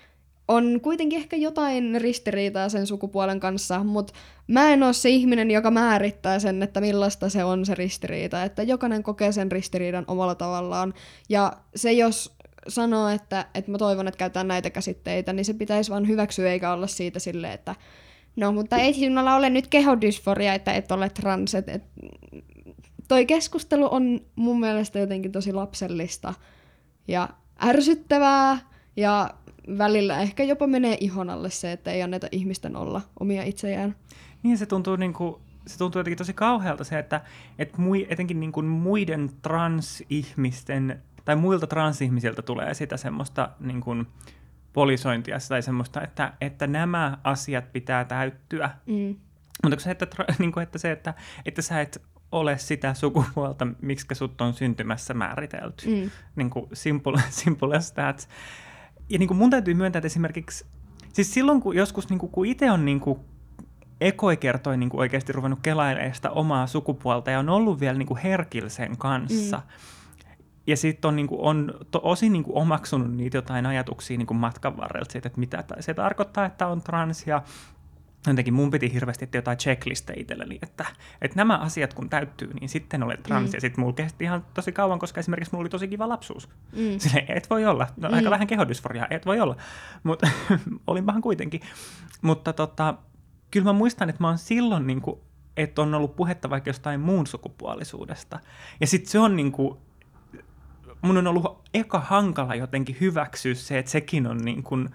Speaker 2: on kuitenkin ehkä jotain ristiriitaa sen sukupuolen kanssa, mutta mä en ole se ihminen, joka määrittää sen, että millaista se on se ristiriita, että jokainen kokee sen ristiriidan omalla tavallaan. Ja se, jos sanoo, että, että mä toivon, että käytetään näitä käsitteitä, niin se pitäisi vaan hyväksyä eikä olla siitä silleen, että no, mutta ei sinulla ole nyt kehodysforia, että et ole trans. Et, et, toi keskustelu on mun mielestä jotenkin tosi lapsellista ja ärsyttävää ja välillä ehkä jopa menee ihon alle se, että ei anneta ihmisten olla omia itsejään.
Speaker 1: Niin se tuntuu niin kuin se tuntuu jotenkin tosi kauhealta se, että, että mui, etenkin niin kuin muiden transihmisten tai muilta transihmisiltä tulee sitä semmoista niin kuin, polisointia tai semmoista, että, että nämä asiat pitää täyttyä. Mm. Mutta se, että, niin kuin, että, se, että, että sä et ole sitä sukupuolta, miksi sut on syntymässä määritelty. Mm. Niin kuin simple, simple as that. Ja niin kuin mun täytyy myöntää, että esimerkiksi, siis silloin kun joskus, niin kuin, kun itse on niin kuin, ekoi kertoi niin kuin oikeasti ruvennut kelailemaan sitä omaa sukupuolta ja on ollut vielä niin kuin herkilsen kanssa, mm ja sitten on, niin kuin, on to, osin niin kuin omaksunut niitä jotain ajatuksia niin kuin matkan varrella siitä, että mitä se tarkoittaa, että on trans ja jotenkin mun piti hirveästi että jotain checklistejä itselleni, että, että nämä asiat kun täyttyy, niin sitten olen trans. Mm. Ja sitten mulla kesti ihan tosi kauan, koska esimerkiksi mulla oli tosi kiva lapsuus. Mm. Sille et voi olla. No, mm. aika vähän kehodysforiaa, et voi olla. Mutta olinpahan kuitenkin. Mutta tota, kyllä mä muistan, että mä oon silloin niin kuin, että on ollut puhetta vaikka jostain muun sukupuolisuudesta. Ja sitten se on niin kuin, mun on ollut eka hankala jotenkin hyväksyä se, että sekin on niin kuin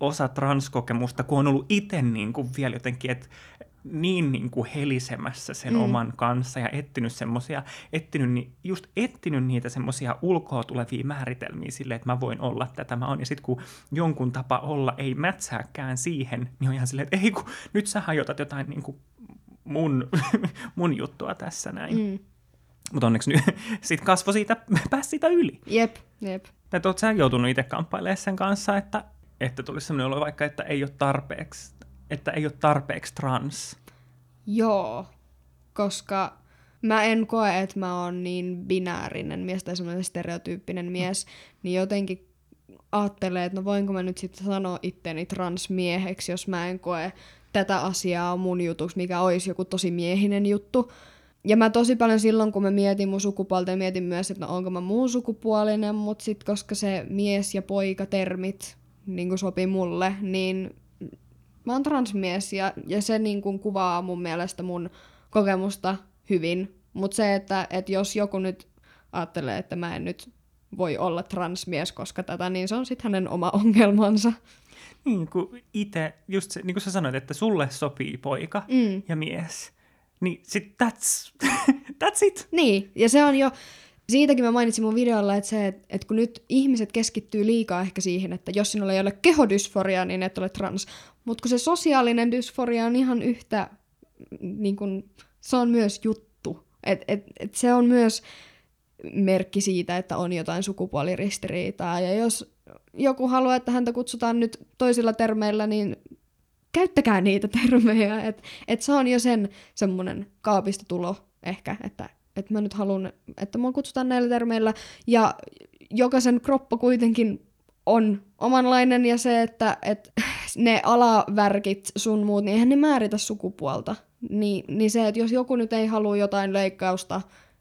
Speaker 1: osa transkokemusta, kun on ollut itse niin kuin vielä jotenkin, että niin, niin kuin helisemässä sen mm. oman kanssa ja etsinyt semmosia, etsinyt, just etsinyt niitä semmoisia ulkoa tulevia määritelmiä sille, että mä voin olla tätä mä oon. Ja sitten kun jonkun tapa olla ei mätsääkään siihen, niin on ihan silleen, että ei kun nyt sä hajotat jotain niin kuin mun, mun juttua tässä näin. Mm. Mutta onneksi nyt sit kasvoi siitä, pääsi siitä yli.
Speaker 2: Jep, jep.
Speaker 1: Tai oot sä joutunut itse kamppailemaan sen kanssa, että, että tulisi sellainen olo vaikka, että ei ole tarpeeksi, että ei ole tarpeeksi trans.
Speaker 2: Joo, koska mä en koe, että mä oon niin binäärinen mies tai semmoinen stereotyyppinen mm. mies, mm. niin jotenkin ajattelee, että no voinko mä nyt sitten sanoa itteni transmieheksi, jos mä en koe tätä asiaa mun jutuksi, mikä olisi joku tosi miehinen juttu. Ja mä tosi paljon silloin, kun mä mietin mun sukupuolta, mietin myös, että no onko mä muun sukupuolinen, mutta sitten koska se mies ja poika termit niin sopii mulle, niin mä oon transmies ja, ja se niin kuin kuvaa mun mielestä mun kokemusta hyvin. Mutta se, että, että jos joku nyt ajattelee, että mä en nyt voi olla transmies koska tätä, niin se on sitten hänen oma ongelmansa.
Speaker 1: Niin kuin itse, just se, niin kuin sä sanoit, että sulle sopii poika mm. ja mies. Niin sit that's, that's it.
Speaker 2: Niin, ja se on jo, siitäkin mä mainitsin mun videolla, että se, että, että kun nyt ihmiset keskittyy liikaa ehkä siihen, että jos sinulla ei ole kehodysforia, niin et ole trans. Mutta kun se sosiaalinen dysforia on ihan yhtä, niin kun, se on myös juttu. Et, et, et se on myös merkki siitä, että on jotain sukupuoliristiriitaa. Ja jos joku haluaa, että häntä kutsutaan nyt toisilla termeillä, niin käyttäkää niitä termejä. Että et se on jo sen semmoinen kaapistotulo ehkä, että et mä nyt haluan, että mua kutsutaan näillä termeillä. Ja jokaisen kroppa kuitenkin on omanlainen ja se, että, että ne alavärkit sun muut, niin eihän ne määritä sukupuolta. Niin, niin se, että jos joku nyt ei halua jotain leikkausta,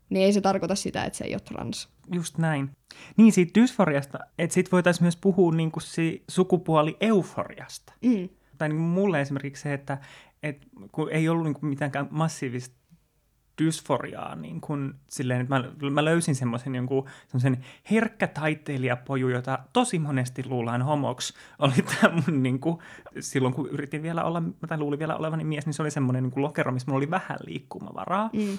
Speaker 2: niin ei se tarkoita sitä, että se ei ole trans.
Speaker 1: Just näin. Niin siitä dysforiasta, että sit voitaisiin myös puhua niinku si sukupuoli-euforiasta. Mm. Tai niinku mulle esimerkiksi se, että et, kun ei ollut niinku mitään massiivista dysforiaa, niin kun, silleen, että mä, mä löysin semmoisen jonkun semmoisen herkkä taiteilijapoju, jota tosi monesti luullaan homoksi, oli tämä mun niin kuin, silloin kun yritin vielä olla, tai luulin vielä olevani mies, niin se oli semmoinen niin kuin lokero, missä mulla oli vähän liikkumavaraa. Mm.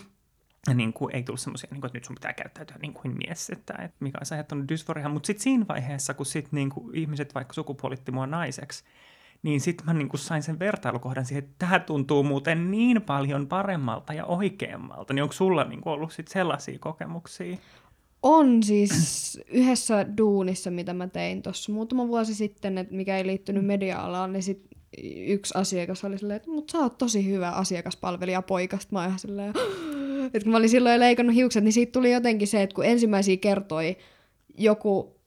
Speaker 1: Ja niin kuin, ei tullut semmoisia, niin kuin, että nyt sun pitää käyttäytyä niin kuin mies, että, että mikä olisi aiheuttanut dysforiaa. Mutta sitten siinä vaiheessa, kun sit, niin kuin, ihmiset vaikka sukupuolitti mua naiseksi, niin sitten mä niinku sain sen vertailukohdan siihen, että tämä tuntuu muuten niin paljon paremmalta ja oikeammalta. Niin onko sulla niinku ollut sit sellaisia kokemuksia?
Speaker 2: On siis yhdessä duunissa, mitä mä tein tuossa muutama vuosi sitten, että mikä ei liittynyt media-alaan, niin sit yksi asiakas oli silleen, että mutta sä oot tosi hyvä asiakaspalvelija poikasta. Mä ihan silleen, että kun mä olin silloin leikannut hiukset, niin siitä tuli jotenkin se, että kun ensimmäisiä kertoi joku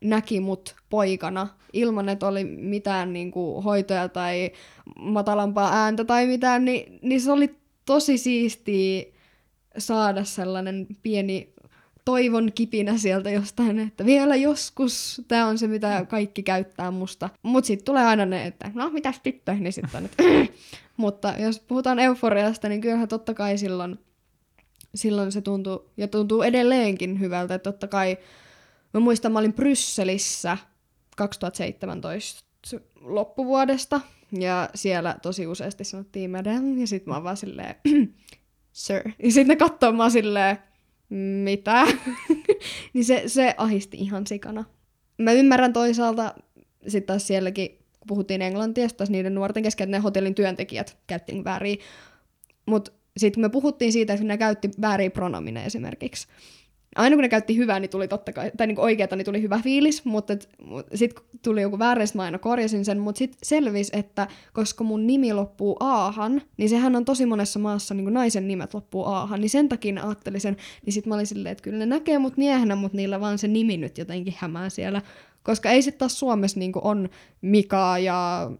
Speaker 2: näki mut poikana ilman, että oli mitään niin kuin, hoitoja tai matalampaa ääntä tai mitään, niin, niin se oli tosi siistiä saada sellainen pieni toivon kipinä sieltä jostain, että vielä joskus tämä on se, mitä kaikki käyttää musta. Mutta sitten tulee aina ne, että no mitäs tyttö, niin sitten että Mutta jos puhutaan euforiasta, niin kyllähän totta kai silloin, silloin se tuntuu, ja tuntuu edelleenkin hyvältä, että totta kai Mä muistan, mä olin Brysselissä 2017 loppuvuodesta, ja siellä tosi useasti sanottiin madam, ja sit mä oon vaan silleen, sir. Ja sitten ne kattoo mä silleen, mitä? niin se, se ahisti ihan sikana. Mä ymmärrän toisaalta, sitten taas sielläkin, kun puhuttiin englantia, taas niiden nuorten kesken, että ne hotellin työntekijät käytti vääriä. Mutta sitten me puhuttiin siitä, että ne käytti vääriä pronomineja esimerkiksi aina kun ne käytti hyvää, niin tuli totta kai, tai niinku oikeeta, niin tuli hyvä fiilis, mutta mut sitten tuli joku väärä, mä aina korjasin sen, mutta sitten selvisi, että koska mun nimi loppuu aahan, niin sehän on tosi monessa maassa niin naisen nimet loppuu aahan, niin sen takia ajattelin sen, niin sitten mä olin silleen, että kyllä ne näkee mut miehenä, mutta niillä vaan se nimi nyt jotenkin hämää siellä. Koska ei sitten taas Suomessa niin on Mika ja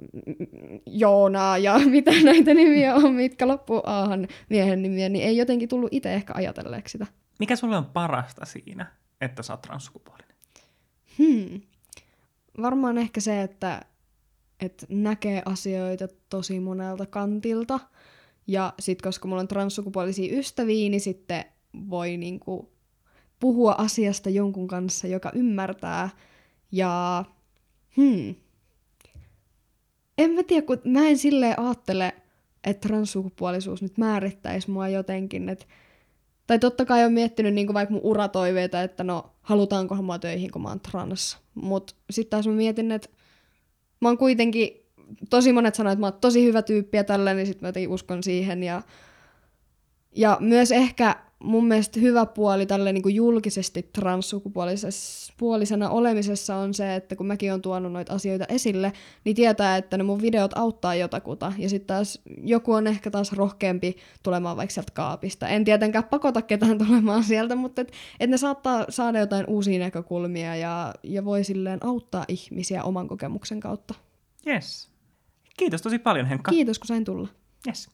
Speaker 2: Joona ja mitä näitä nimiä on, mitkä loppuu aahan miehen nimiä, niin ei jotenkin tullut itse ehkä ajatelleeksi sitä.
Speaker 1: Mikä sulle on parasta siinä, että sä oot transsukupuolinen?
Speaker 2: Hmm. Varmaan ehkä se, että, että näkee asioita tosi monelta kantilta. Ja sitten koska mulla on transsukupuolisia ystäviä, niin sitten voi niinku puhua asiasta jonkun kanssa, joka ymmärtää. Ja hmm, en mä tiedä, kun mä en silleen ajattele, että transsukupuolisuus nyt määrittäisi mua jotenkin, että tai totta kai on miettinyt niin vaikka mun uratoiveita, että no, halutaankohan mua töihin, kun mä oon trans. Mutta sitten taas mä mietin, että mä oon kuitenkin, tosi monet sanoivat, että mä oon tosi hyvä tyyppi ja tälleen, niin sitten mä uskon siihen. Ja, ja myös ehkä mun mielestä hyvä puoli tälle niin julkisesti transsukupuolisena olemisessa on se, että kun mäkin on tuonut noita asioita esille, niin tietää, että ne mun videot auttaa jotakuta. Ja sitten taas joku on ehkä taas rohkeampi tulemaan vaikka sieltä kaapista. En tietenkään pakota ketään tulemaan sieltä, mutta et, et ne saattaa saada jotain uusia näkökulmia ja, ja voi silleen auttaa ihmisiä oman kokemuksen kautta.
Speaker 1: Yes. Kiitos tosi paljon, Henkka.
Speaker 2: Kiitos, kun sain tulla.
Speaker 1: Yes.